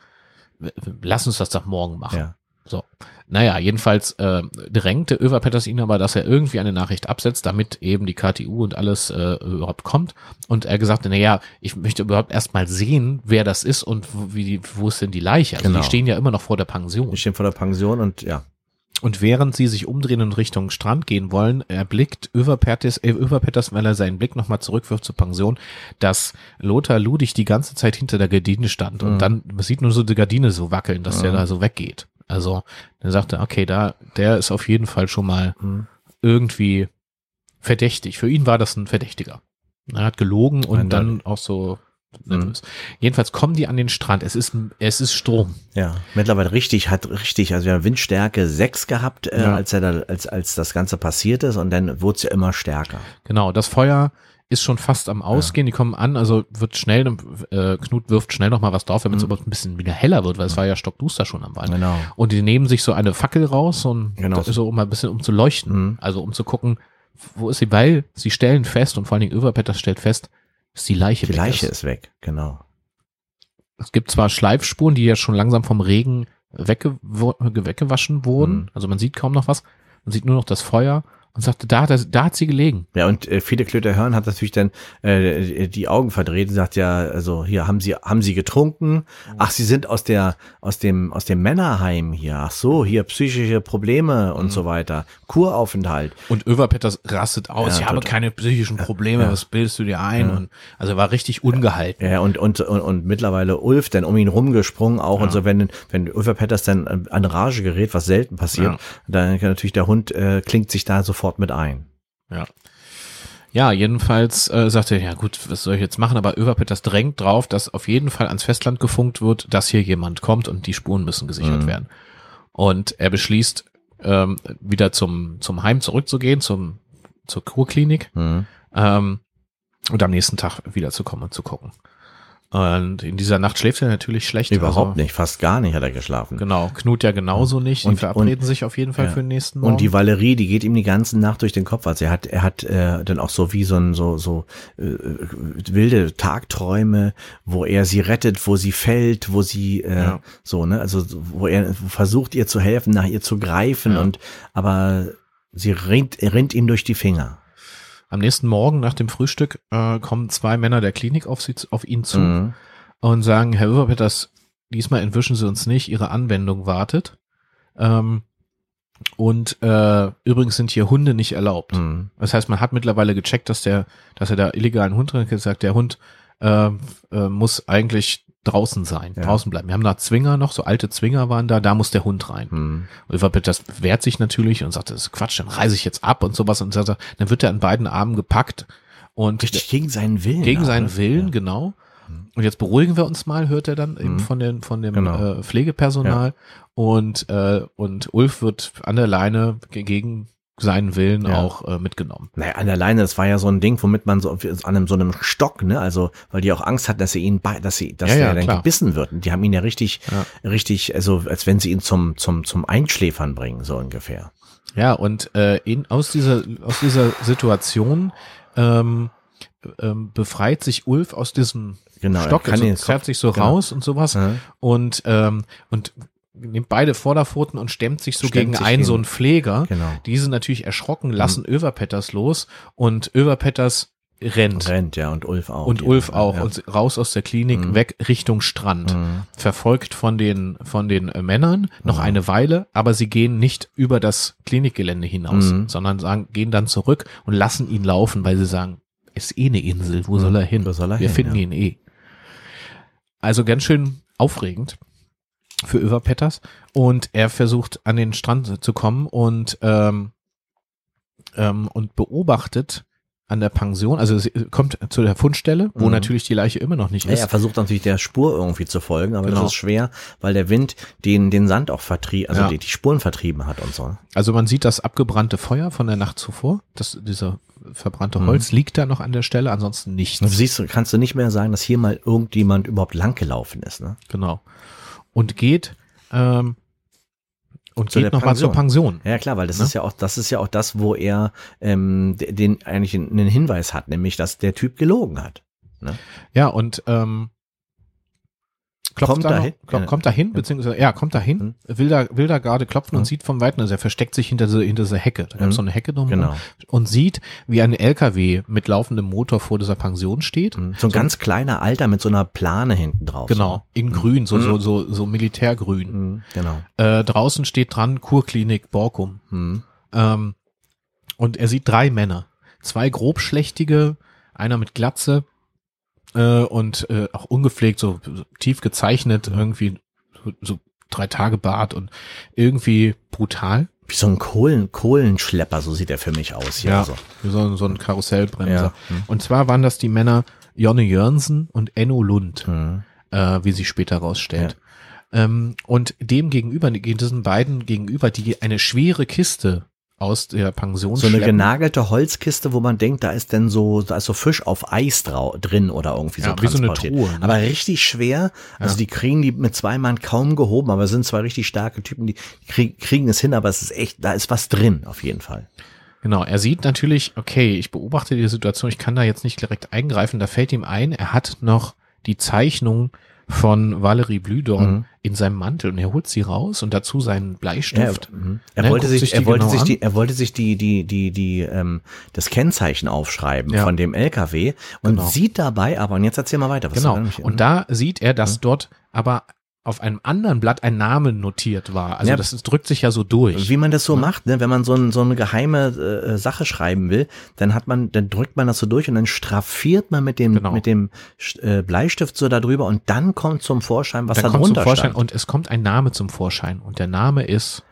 lass uns das doch morgen machen.
Ja.
So. Naja, jedenfalls äh, drängte Överpetters ihn aber, dass er irgendwie eine Nachricht absetzt, damit eben die KTU und alles äh, überhaupt kommt. Und er gesagt, naja, ich möchte überhaupt erst mal sehen, wer das ist und wo, wie wo ist denn die Leiche? Also
Genau.
die stehen ja immer noch vor der Pension.
Die stehen vor der Pension und ja.
Und während sie sich umdrehen und Richtung Strand gehen wollen, erblickt Överpetters, äh, Överpetters, weil er seinen Blick nochmal zurückwirft zur Pension, dass Lothar Ludig die ganze Zeit hinter der Gardine stand. Und dann man sieht nur so die Gardine so wackeln, dass der da so weggeht. Also, dann sagte er, okay, da, der ist auf jeden Fall schon mal irgendwie verdächtig. Für ihn war das ein Verdächtiger. Er hat gelogen und
Eindeutig.
dann auch so nervös. Jedenfalls kommen die an den Strand. Es ist, es ist Strom.
Ja, mittlerweile richtig, hat richtig, also wir haben Windstärke 6 gehabt, äh,
Ja.
als er da, als, als das Ganze passiert ist und dann wurde es ja immer stärker.
Genau, das Feuer ist schon fast am Ausgehen, die kommen an, also wird schnell, äh, Knut wirft schnell noch mal was drauf, damit es überhaupt ein bisschen wieder heller wird, weil es war ja stockduster schon am Wald.
Genau.
Und die nehmen sich so eine Fackel raus und
Genau.
so um ein bisschen um zu leuchten,
Mhm.
also um zu gucken, wo ist sie, weil sie stellen fest und vor allen Dingen Överpetter stellt fest, dass die Leiche
Die
weg
Leiche
ist.
ist weg, genau.
Es gibt zwar Schleifspuren, die ja schon langsam vom Regen wegge weggewaschen wurden,
Mhm.
also man sieht kaum noch was, man sieht nur noch das Feuer und sagte, da, hat er- da hat sie gelegen.
Ja, und äh, viele Klöter hören hat natürlich dann äh, die Augen verdreht und sagt ja, also hier haben sie haben sie getrunken. Ach, sie sind aus der aus dem aus dem Männerheim hier. Ach so, hier psychische Probleme und so weiter. Kuraufenthalt.
Und Överpetters rastet aus,
Ja,
ich habe keine psychischen Probleme, was bildest du dir ein? Und also war richtig ungehalten.
Ja, und, und, und, und mittlerweile Ulf dann um ihn rumgesprungen auch und so, wenn, wenn Ulf Petters dann an Rage gerät, was selten passiert,
Ja.
dann kann natürlich der Hund äh, klingt sich da sofort mit ein.
Ja. Ja, jedenfalls äh, sagte er, ja gut, was soll ich jetzt machen? Aber Överpetters drängt drauf, dass auf jeden Fall ans Festland gefunkt wird, dass hier jemand kommt und die Spuren müssen gesichert werden. Und er beschließt, ähm, wieder zum, zum Heim zurückzugehen, zum, zur Kurklinik
Mhm.
ähm, und am nächsten Tag wiederzukommen und zu gucken. Und in dieser Nacht schläft er natürlich schlecht.
Überhaupt
also,
nicht, fast gar nicht hat er geschlafen.
Genau, Knut ja genauso nicht. Die
Und-
verabreden
und-
sich auf jeden Fall
ja.
für den nächsten Morgen.
Und die Valerie, die geht ihm die ganze Nacht durch den Kopf. Also er hat, er hat äh, dann auch so wie so ein so so äh, wilde Tagträume, wo er sie rettet, wo sie fällt, wo sie äh,
Ja.
so ne, also wo er versucht ihr zu helfen, nach ihr zu greifen
Ja.
und aber sie rinnt, rinnt ihm durch die Finger.
Am nächsten Morgen nach dem Frühstück äh, kommen zwei Männer der Klinik auf, sie, auf ihn zu
Mhm.
und sagen, Herr Överpetters, diesmal entwischen Sie uns nicht, Ihre Anwendung wartet. Ähm, und äh, übrigens sind hier Hunde nicht erlaubt.
Mhm.
Das heißt, man hat mittlerweile gecheckt, dass der, dass er da illegalen Hund drin hat, gesagt, der Hund äh, äh, muss eigentlich draußen sein,
Ja.
draußen bleiben. Wir haben da Zwinger noch, so alte Zwinger waren da, da muss der Hund rein.
Mhm.
Överpetters wehrt sich natürlich und sagt, das ist Quatsch, dann reise ich jetzt ab und sowas und sagt, dann wird er an beiden Armen gepackt und
Richtig gegen seinen Willen.
gegen seinen
ne?
Willen,
Ja.
genau. Und jetzt beruhigen wir uns mal, hört er dann eben
Mhm.
von, den, von dem
Genau.
äh, Pflegepersonal. Und, äh, und Ulf wird an der Leine ge- gegen seinen Willen
Ja.
auch äh, mitgenommen.
Naja, an der Leine, das war ja so ein Ding, womit man so an einem, so einem Stock, ne, also, weil die auch Angst hat, dass sie ihn bei, dass sie, dass
Ja, ja,
er dann
klar.
gebissen wird. Und die haben ihn ja richtig, richtig, also, als wenn sie ihn zum, zum, zum Einschläfern bringen, so ungefähr.
Ja, und äh, in, aus, dieser, aus dieser Situation ähm, ähm, befreit sich Ulf aus diesem
Genau,
Stock,
kann
also
ihn-
zerrt sich so
genau.
raus und sowas
Ja.
und, ähm, und nimmt beide Vorderpfoten und stemmt sich so
Stemmt
gegen
sich
einen
gegen-
so einen Pfleger.
Genau. Mhm.
Die sind natürlich erschrocken, lassen Överpetters los und Överpetters rennt.
Rennt, ja, und Ulf auch.
Und Ulf auch
ja. Mhm.
und raus aus der Klinik weg Richtung Strand, verfolgt von den von den äh, Männern noch eine Weile, aber sie gehen nicht über das Klinikgelände hinaus,
Mhm.
sondern sagen gehen dann zurück und lassen ihn laufen, weil sie sagen, ist eh eine Insel, wo soll er hin?
Mhm. Wo soll er
Wir
hin,
finden
ja.
ihn eh. Also ganz schön aufregend für Överpetters und er versucht an den Strand zu kommen und ähm, ähm, und beobachtet an der Pension, also sie kommt zu der Fundstelle, wo
Mhm.
natürlich die Leiche immer noch nicht
Ja,
ist.
er versucht natürlich der Spur irgendwie zu folgen, aber
Genau.
das ist schwer, weil der Wind den, den Sand auch vertrieben, also
Ja.
die, die Spuren vertrieben hat und so.
Also man sieht das abgebrannte Feuer von der Nacht zuvor, das, dieser verbrannte Holz liegt da noch an der Stelle, ansonsten nichts.
Und du siehst, kannst du nicht mehr sagen, dass hier mal irgendjemand überhaupt langgelaufen ist, ne?
Genau. Und geht ähm, und
Zu
geht nochmal zur Pension.
Ja klar, weil das
Ne?
ist ja auch, das ist ja auch das, wo er ähm, den eigentlich einen Hinweis hat, nämlich, dass der Typ gelogen hat. Ne?
Ja, und ähm, klopft
Kommt
da
dahin?
Noch, kommt, dahin, beziehungsweise ja, kommt dahin,
Mhm.
will da will da gerade klopfen und
Mhm.
sieht vom Weiten, also er versteckt sich hinter so hinter dieser Hecke. Da gab
Mhm.
es so eine Hecke drum
Genau.
und sieht, wie ein LKW mit laufendem Motor vor dieser Pension steht.
So ein ganz kleiner Alter mit so einer Plane hinten drauf.
Genau, in grün, so, so, so, so militärgrün.
So. Mhm, Genau.
Äh, draußen steht dran Kurklinik Borkum.
Mhm.
Ähm, und er sieht drei Männer. Zwei grobschlächtige, einer mit Glatze äh, und äh, auch ungepflegt, so, so tief gezeichnet, irgendwie so, so drei Tage Bart und irgendwie brutal.
Wie so ein Kohlen, Kohlenschlepper, so sieht er für mich aus hier. Also.
wie so, so ein Karussellbremser.
Ja. Hm.
Und zwar waren das die Männer Jonne Jörnsen und Enno Lund,
Mhm.
äh, wie sich später rausstellt. Ähm, und dem gegenüber, diesen beiden gegenüber, die eine schwere Kiste aus der Pension
So eine
schleppen.
genagelte Holzkiste, wo man denkt, da ist denn so, da ist so Fisch auf Eis drin oder irgendwie so
Ja, wie so eine
transportiert.
Truhe, ne?
Aber richtig schwer. Also die kriegen die mit zwei Mann kaum gehoben, aber es sind zwei richtig starke Typen, die krieg, kriegen es hin, aber es ist echt, da ist was drin, auf jeden Fall.
Genau, er sieht natürlich, okay, ich beobachte die Situation, ich kann da jetzt nicht direkt eingreifen, da fällt ihm ein, er hat noch die Zeichnung von Valerie Blühdorn
Mhm.
in seinem Mantel und er holt sie raus und dazu seinen
Er,
Bleistift.
mhm. er
Ne,
wollte sich,
die
er wollte
genau
sich die, er wollte sich die, die, die, die, ähm, das Kennzeichen aufschreiben
Ja.
von dem LKW und
Genau.
sieht dabei aber, und jetzt erzähl mal weiter. was
Genau. Und da sieht er, dass dort aber auf einem anderen Blatt ein Name notiert war. Also
Ja.
das drückt sich ja so durch.
Wie man das so macht, ne? wenn man so, ein, so eine geheime äh, Sache schreiben will, dann hat man, dann drückt man das so durch und dann straffiert man mit dem,
Genau.
mit dem äh, Bleistift so darüber und dann kommt zum Vorschein, was da drunter stand.
und es kommt ein Name zum Vorschein und der Name ist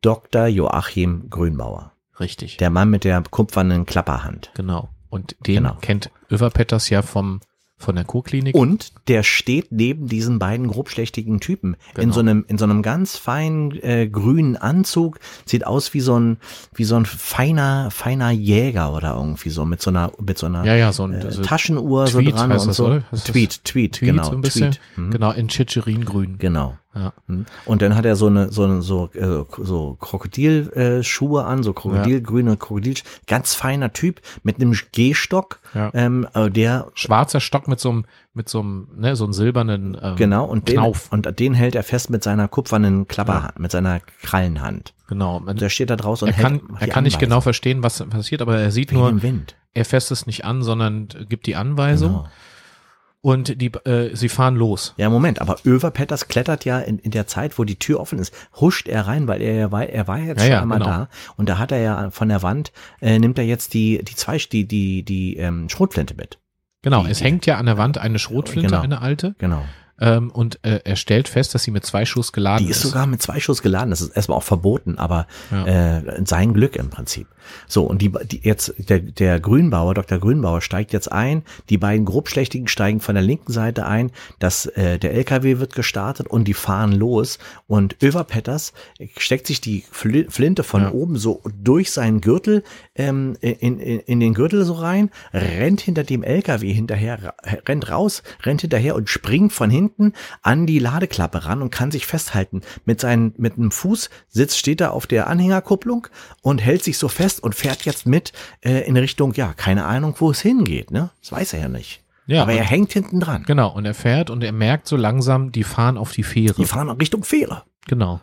Dr. Joachim Grünbauer.
richtig.
Der Mann mit der kupfernen Klapperhand.
genau. Und den
Genau.
kennt Överpetters ja vom von der Kurklinik.
Und der steht neben diesen beiden grobschlächtigen Typen in
Genau.
so einem in so einem ganz feinen äh, grünen Anzug, sieht aus wie so ein wie so ein feiner feiner Jäger oder irgendwie so mit so einer mit so einer
ja, ja, so ein
äh,
so
Taschenuhr
Tweet
so dran und so.
das
Tweet, Tweet,
Tweet
genau,
so ein bisschen.
Tweet. Mhm.
Genau, in Chicheringrün.
Genau.
Ja.
Mhm. Und dann hat er so eine so eine, so äh, so Krokodilschuhe äh, an, so Krokodilgrüne Krokodil, ganz feiner Typ mit einem Gehstock,
Ja.
ähm, äh, der
Schwarzer Stock mit so einem, mit so einem, ne, so einem silbernen ähm,
genau und den,
Knauf.
und den hält er fest mit seiner kupfernen Klapperhand, mit seiner Krallenhand.
Genau.
Und der steht da draußen
er
und
kann, er kann nicht genau verstehen, was passiert, aber er sieht
Wegen
nur, er fässt es nicht an, sondern gibt die Anweisung
Genau.
Und die, äh, sie fahren los.
Ja, Moment, aber Överpetters klettert ja in, in der Zeit, wo die Tür offen ist, huscht er rein, weil er ja war, er war jetzt
Ja,
schon
ja,
einmal
genau.
da und da hat er ja von der Wand, äh, nimmt er jetzt die, die zwei, die, die, die ähm, Schrotflinte mit.
Genau,
Die-
es hängt ja an der Wand eine Schrotflinte,
Genau.
eine alte.
Genau.
Ähm, und äh, er stellt fest, dass sie mit zwei Schuss geladen
Die ist sogar mit zwei Schuss geladen. Das ist erstmal auch verboten, aber
Ja.
äh, sein Glück im Prinzip. So, und die, die jetzt, der, der Grünbauer, Dr. Grünbauer steigt jetzt ein, die beiden Grobschlächtigen steigen von der linken Seite ein, das, äh, der LKW wird gestartet und die fahren los und Över Petters steckt sich die Fli- Flinte von
Ja.
oben so durch seinen Gürtel ähm, in, in, in den Gürtel so rein, rennt hinter dem LKW hinterher, rennt raus, rennt hinterher und springt von hinten an die Ladeklappe ran und kann sich festhalten. Mit seinen, mit einem Fuß sitzt, steht er auf der Anhängerkupplung und hält sich so fest und fährt jetzt mit äh, in Richtung, ja, keine Ahnung, wo es hingeht, ne? Das weiß er ja nicht.
Ja,
Aber er hängt hinten dran.
Genau, und er fährt und er merkt so langsam, die fahren auf die Fähre.
Die fahren Richtung Fähre.
Genau.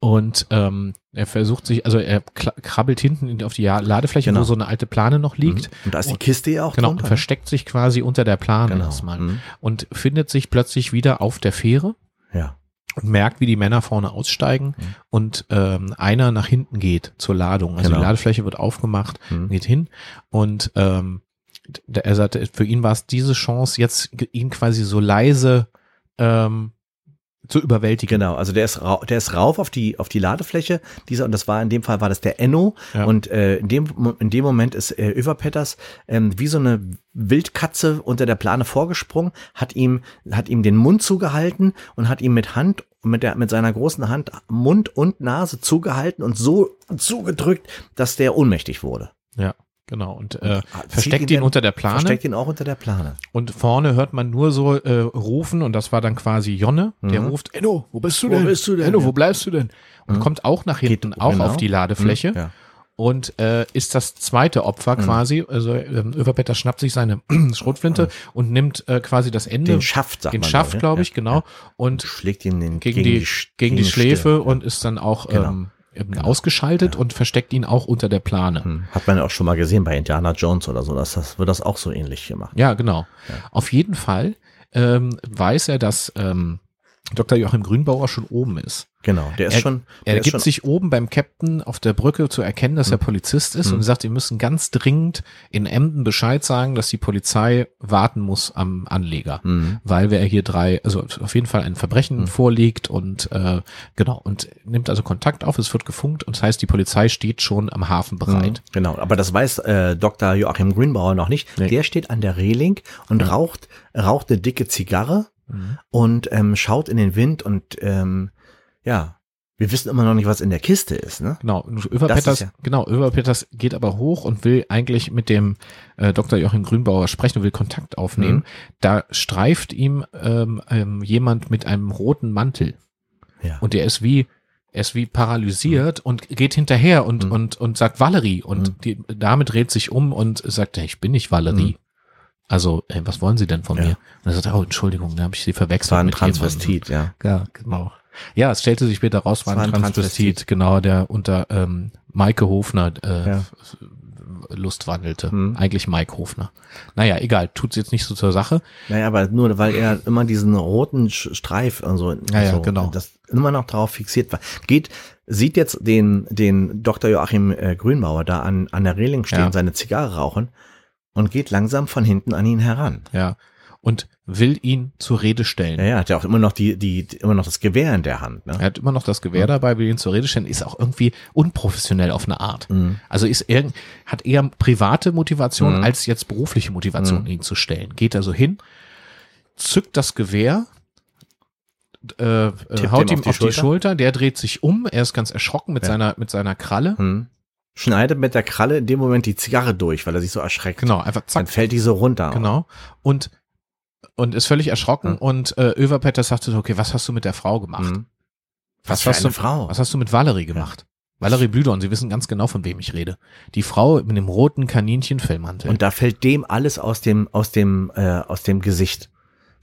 Und ähm, er versucht sich, also er krabbelt hinten in- auf die Ladefläche,
Genau.
wo so eine alte Plane noch liegt.
Und da ist die Kiste ja auch
Genau, und
drunter. ne?
versteckt sich quasi unter der Plane
Genau.
erstmal.
Mhm.
Und findet sich plötzlich wieder auf der Fähre
Ja.
und merkt, wie die Männer vorne aussteigen
Mhm.
und ähm, einer nach hinten geht zur Ladung. Also
Genau.
die Ladefläche wird aufgemacht,
Mhm.
geht hin und ähm, er sagte, für ihn war es diese Chance, jetzt ihn quasi so leise ähm, zu überwältigen.
Genau, also der ist, der ist rauf auf die, auf die Ladefläche, dieser, und das war in dem Fall war das der Enno.
Ja.
Und äh, in, dem, in dem Moment ist äh, Överpetters ähm, wie so eine Wildkatze unter der Plane vorgesprungen, hat ihm, hat ihm den Mund zugehalten und hat ihm mit Hand, mit, der, mit seiner großen Hand Mund und Nase zugehalten und so zugedrückt, dass der ohnmächtig wurde.
Ja, genau. Und äh,
Ah,
versteckt
ihn
ihn unter der Plane.
Versteckt ihn auch unter der Plane.
Und vorne hört man nur so äh, rufen und das war dann quasi Jonne, der
Mhm.
ruft, Enno, wo bist du
Wo
denn?
bist du denn?
Enno,
Ja.
wo bleibst du denn? Und
Mhm.
kommt auch nach hinten,
Geht-
auch
genau.
auf die Ladefläche
Mhm, Ja.
und äh, ist das zweite Opfer
Mhm.
quasi. Also ähm, Överpetter schnappt sich seine Schrotflinte und nimmt äh, quasi das Ende,
Den Schaft, sagt
den
man.
Schaft,
glaub
glaube ich,
Ja.
genau, und
Schlägt ihn den,
gegen, die,
Sch-
gegen die. Schläfe und ist dann auch
Genau.
ähm, eben ausgeschaltet und versteckt ihn auch unter der Plane.
Hm. Hat man ja auch schon mal gesehen bei Indiana Jones oder so, dass das wird das auch so ähnlich gemacht.
Ja, genau. Auf jeden Fall ähm, weiß er, dass ähm, Dr. Joachim Grünbauer schon oben ist.
Genau, der ist
Er-
schon.
Er
der ist
gibt
schon,
sich oben beim Captain auf der Brücke zu erkennen, dass er Polizist ist und sagt, wir müssen ganz dringend in Emden Bescheid sagen, dass die Polizei warten muss am Anleger,
Mhm.
weil wir hier drei, also auf jeden Fall ein Verbrechen vorliegt und äh, genau und nimmt also Kontakt auf. Es wird gefunkt und das heißt, die Polizei steht schon am Hafen bereit.
Mhm. Genau, aber das weiß äh, Dr. Joachim Grünbauer noch nicht.
Nee.
Der steht an der Reling und raucht, raucht eine dicke Zigarre
Mhm.
und ähm, schaut in den Wind und ähm, ja, wir wissen immer noch nicht, was in der Kiste ist, ne?
Genau, Överpetters,
ist ja-
genau, Överpetters geht aber hoch und will eigentlich mit dem äh, Dr. Joachim Grünbauer sprechen und will Kontakt aufnehmen.
Mhm.
Da streift ihm ähm, ähm, jemand mit einem roten Mantel
Ja.
und der ist wie er ist wie paralysiert und geht hinterher und
Mhm.
und und sagt Valerie und
Mhm.
die Dame dreht sich um und sagt, hey, ich bin nicht Valerie. Also, hey, was wollen Sie denn von
Ja.
mir? Und er sagt, oh, Entschuldigung, da habe ich Sie verwechselt.
war ein
mit jemandem.
Transvestit, ja.
Ja, genau. Ja, es stellte sich später raus, war
war ein
Transvestit,
Transvestit.
genau, der unter ähm, Maike Hofner äh,
Ja.
Lust wandelte.
Hm.
Eigentlich Mike Hofner. Naja, egal, tut's jetzt nicht so zur Sache.
Naja, aber nur, weil er immer diesen roten Streif und so,
Ja, ja,
so
genau.
das immer noch drauf fixiert war. Geht, sieht jetzt den, den Dr. Joachim äh, Grünbauer da an, an der Reling stehen,
Ja.
seine Zigarre rauchen und geht langsam von hinten an ihn heran.
Ja. Und will ihn zur Rede stellen.
Ja, ja, hat ja auch immer noch die, die, immer noch das Gewehr in der Hand,
Er
ne?
hat immer noch das Gewehr dabei, will ihn zur Rede stellen, ist auch irgendwie unprofessionell auf eine Art.
Mhm.
Also ist irgend, hat eher private Motivation
Mhm.
als jetzt berufliche Motivation,
Mhm.
ihn zu stellen. Geht also hin, zückt das Gewehr, äh, haut
ihm auf die
auf die
Schulter.
Schulter, der dreht sich um, er ist ganz erschrocken mit
Ja.
seiner, mit seiner Kralle.
Hm. Schneidet mit der Kralle in dem Moment die Zigarre durch, weil er sich so erschreckt.
Genau, einfach
Dann
zack,
fällt die so runter.
genau. Und, und ist völlig erschrocken
Ja.
und äh, Överpetter sagte so, okay, was hast du mit der Frau gemacht?
Hm.
Was,
für
hast
eine
du,
Frau.
Was hast du mit Valerie gemacht? Valerie Blüdorn, Sie wissen ganz genau, von wem ich rede. Die Frau mit dem roten Kaninchenfellmantel.
Und da fällt dem alles aus dem, aus dem, äh, aus dem Gesicht.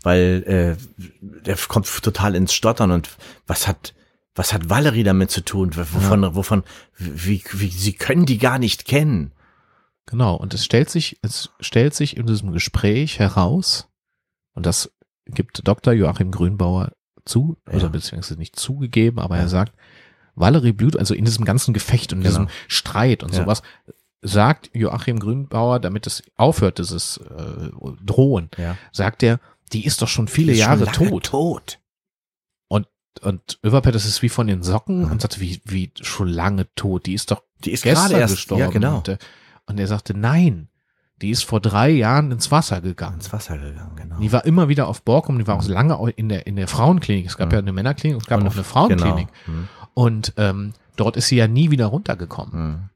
Weil äh, der kommt total ins Stottern und was hat, was hat Valerie damit zu tun? Wovon, wovon, wie, wie, sie können die gar nicht kennen.
Genau, und es stellt sich, es stellt sich in diesem Gespräch heraus, und das gibt Dr. Joachim Grünbauer zu,
Ja.
oder beziehungsweise nicht zugegeben, aber
Ja.
er sagt, Valerie Blüt, also in diesem ganzen Gefecht und in
Genau.
diesem Streit und
Ja.
sowas, sagt Joachim Grünbauer, damit es aufhört, dieses äh, Drohen,
Ja.
sagt er, die ist doch schon viele Jahre
schon
tot.
tot.
Und, und Överpet, das ist wie von den Socken und sagte, wie, wie schon lange tot. Die ist doch
Die ist
gestern
gerade erst
gestorben.
Ja, genau.
Und, äh, und er sagte, nein, die ist vor drei Jahren ins Wasser gegangen.
Ins Wasser gegangen, genau.
Die war immer wieder auf Borkum, die war auch lange au- in der, in der Frauenklinik. Es gab
Mhm.
ja eine Männerklinik, es gab
Und
auch eine Frauenklinik.
Genau. Hm,
Und ähm, dort ist sie ja nie wieder runtergekommen.
hm.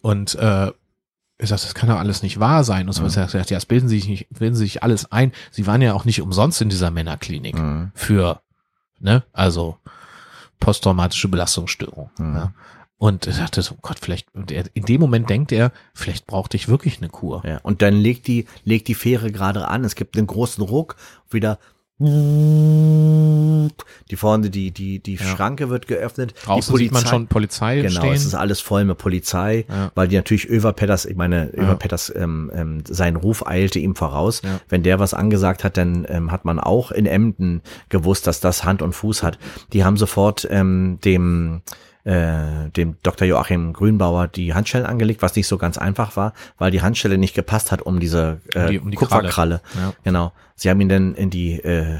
Und äh, ich sag, das kann doch alles nicht wahr sein. Und so
Mhm.
was. Er sagt, ja, das bilden Sie sich nicht, bilden Sie sich alles ein. Sie waren ja auch nicht umsonst in dieser Männerklinik
Hm.
für, ne, also posttraumatische Belastungsstörung.
Mhm.
Ja. Und er sagte so, Gott, vielleicht, in dem Moment denkt er, vielleicht brauchte ich wirklich eine Kur.
Ja, und dann legt die, legt die Fähre gerade an. Es gibt einen großen Ruck, wieder die vorne, die, die, die
Ja.
Schranke wird geöffnet.
Draußen
die
sieht man schon Polizei
Genau,
stehen.
es ist alles voll mit Polizei,
Ja.
weil die natürlich Överpetters, ich meine,
Ja.
Överpetters, ähm, ähm, sein Ruf eilte ihm voraus.
Ja.
Wenn der was angesagt hat, dann ähm, hat man auch in Emden gewusst, dass das Hand und Fuß hat. Die haben sofort ähm, dem äh, dem Dr. Joachim Grünbauer die Handschellen angelegt, was nicht so ganz einfach war, weil die Handschelle nicht gepasst hat um diese äh,
Um die- um die
Kupferkralle.
Ja.
Genau. Sie haben ihn dann in die äh,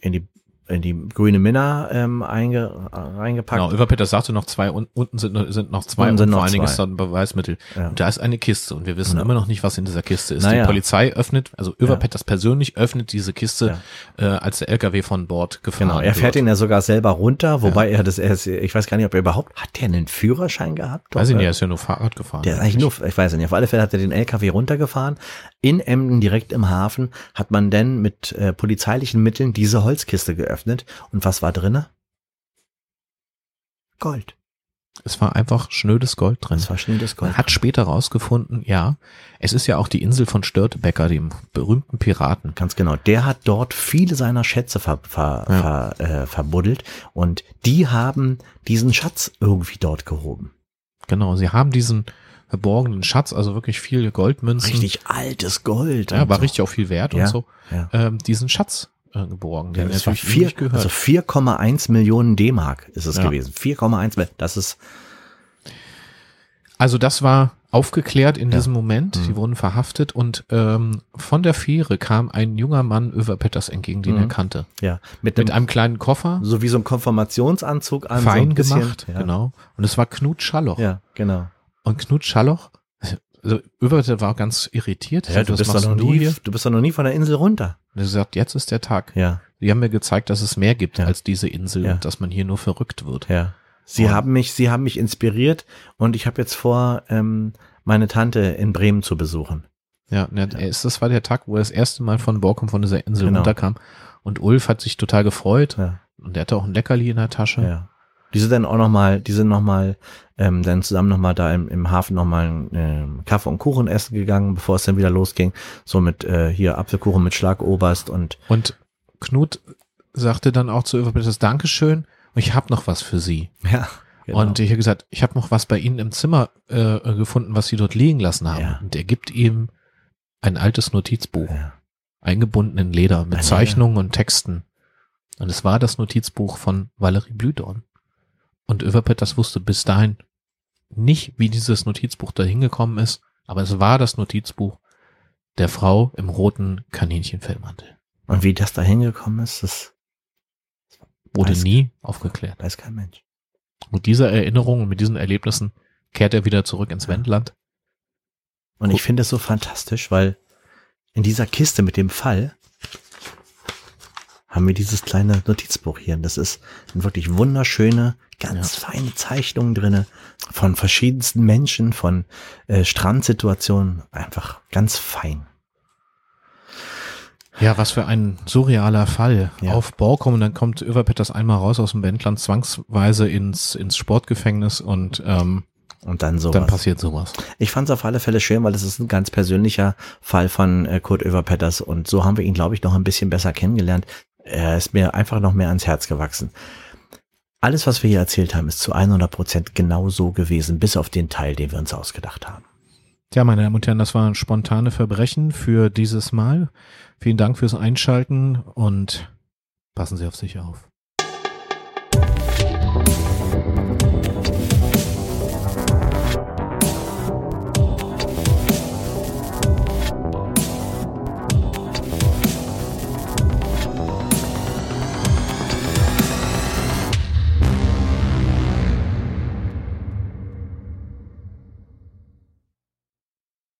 in die in die grüne Minna ähm, einge, reingepackt.
Genau, Överpeter sagte noch zwei, un, unten sind, sind noch zwei
Unten
und
sind
vor
noch
allen Dingen ist da ein Beweismittel.
Ja.
Und da ist eine Kiste und wir wissen
Genau.
immer noch nicht, was in dieser Kiste ist.
Naja.
Die Polizei öffnet, also Överpetters persönlich öffnet diese Kiste, äh, als der LKW von Bord gefahren
Genau, er fährt
wird.
ihn ja sogar selber runter, wobei er das, er ist, ich weiß gar nicht, ob er überhaupt, hat der einen Führerschein gehabt?
Weiß ich nicht,
äh,
er ist ja nur Fahrrad gefahren.
Der ist eigentlich nur, ich weiß nicht, auf alle Fälle hat er den LKW runtergefahren. In Emden, direkt im Hafen, hat man dann mit äh, polizeilichen Mitteln diese Holzkiste geöffnet. Und was war drinne? Gold.
Es war einfach schnödes Gold drin.
Das war schnelles Gold.
Man hat später rausgefunden, ja, es ist ja auch die Insel von Störtebecker, dem berühmten Piraten.
Ganz genau. Der hat dort viele seiner Schätze ver, ver,
Ja.
ver, äh, verbuddelt und die haben diesen Schatz irgendwie dort gehoben.
Genau, sie haben diesen verborgenen Schatz, also wirklich viele Goldmünzen.
Richtig altes Gold.
Ja, war
so.
richtig auch viel wert
Ja,
und so.
ja.
Ähm, diesen Schatz äh, geborgen,
Ja, das war vier, also 4,1 Millionen D-Mark ist es
Ja.
gewesen. 4,1 Millionen. Das ist,
Also das war aufgeklärt in
Ja.
diesem Moment.
Mhm.
Sie wurden verhaftet und ähm, von der Fähre kam ein junger Mann Över Petters entgegen, den
Mhm.
er kannte.
ja, mit,
Mit
einem,
einem kleinen Koffer,
so wie so ein Konfirmationsanzug an. so
fein
ein bisschen.
gemacht,
ja.
genau. Und es war Knut Schalloch.
Ja, genau.
Und Knut Schalloch, also Över war ganz irritiert.
Ja, du bist doch noch nie,
hier?
du bist doch noch nie von der Insel runter.
Und er sagt, jetzt ist der Tag.
Ja,
Die haben mir gezeigt, dass es mehr gibt
Ja.
als diese Insel
Ja.
und dass man hier nur verrückt wird.
ja. Sie
Und-
haben mich, sie haben mich inspiriert und ich habe jetzt vor, ähm, meine Tante in Bremen zu besuchen.
Ja, ist, das war der Tag, wo er das erste Mal von Borkum von dieser Insel
Genau.
runterkam. Und Ulf hat sich total gefreut.
Ja,
Und der hatte auch ein Leckerli in der Tasche.
ja. Die sind dann auch noch mal, die sind noch mal, ähm, dann zusammen noch mal da im, im Hafen noch mal ähm, Kaffee und Kuchen essen gegangen, bevor es dann wieder losging. So mit äh, hier Apfelkuchen mit Schlagoberst und
Und Knut sagte dann auch zu Överbitters Dankeschön, ich habe noch was für Sie.
ja. genau.
Und ich habe gesagt, ich habe noch was bei Ihnen im Zimmer äh, gefunden, was Sie dort liegen lassen haben.
Ja.
Und er gibt ihm ein altes Notizbuch,
ja.
eingebunden in Leder, mit
Ein
Zeichnungen und Texten. Und es war das Notizbuch von Valerie Blühdorn. Und Överpetters wusste bis dahin nicht, wie dieses Notizbuch da hingekommen ist, aber es war das Notizbuch der Frau im roten Kaninchenfellmantel.
Und wie das da hingekommen ist, das
Wurde
Weiß-
nie aufgeklärt.
weiß kein Mensch.
Mit dieser Erinnerung und mit diesen Erlebnissen kehrt er wieder zurück ins
Ja.
Wendland.
Und ich finde es so fantastisch, weil in dieser Kiste mit dem Fall haben wir dieses kleine Notizbuch hier. Und das ist sind wirklich wunderschöne, ganz feine Zeichnungen drinne von verschiedensten Menschen, von äh, Strandsituationen. Einfach ganz fein.
Ja, was für ein surrealer Fall.
Ja.
Auf Borkum und dann kommt Överpetters einmal raus aus dem Wendland zwangsweise ins, ins Sportgefängnis und ähm,
Und dann sowas.
dann passiert sowas.
Ich fand es auf alle Fälle schön, weil es ist ein ganz persönlicher Fall von äh, Kurt Överpetters und so haben wir ihn, glaube ich, noch ein bisschen besser kennengelernt. Er ist mir einfach noch mehr ans Herz gewachsen. Alles, was wir hier erzählt haben, ist zu 100 Prozent genau so gewesen, bis auf den Teil, den wir uns ausgedacht haben.
Tja, meine Damen und Herren, das waren spontane Verbrechen für dieses Mal. Vielen Dank fürs Einschalten und passen Sie auf sich auf.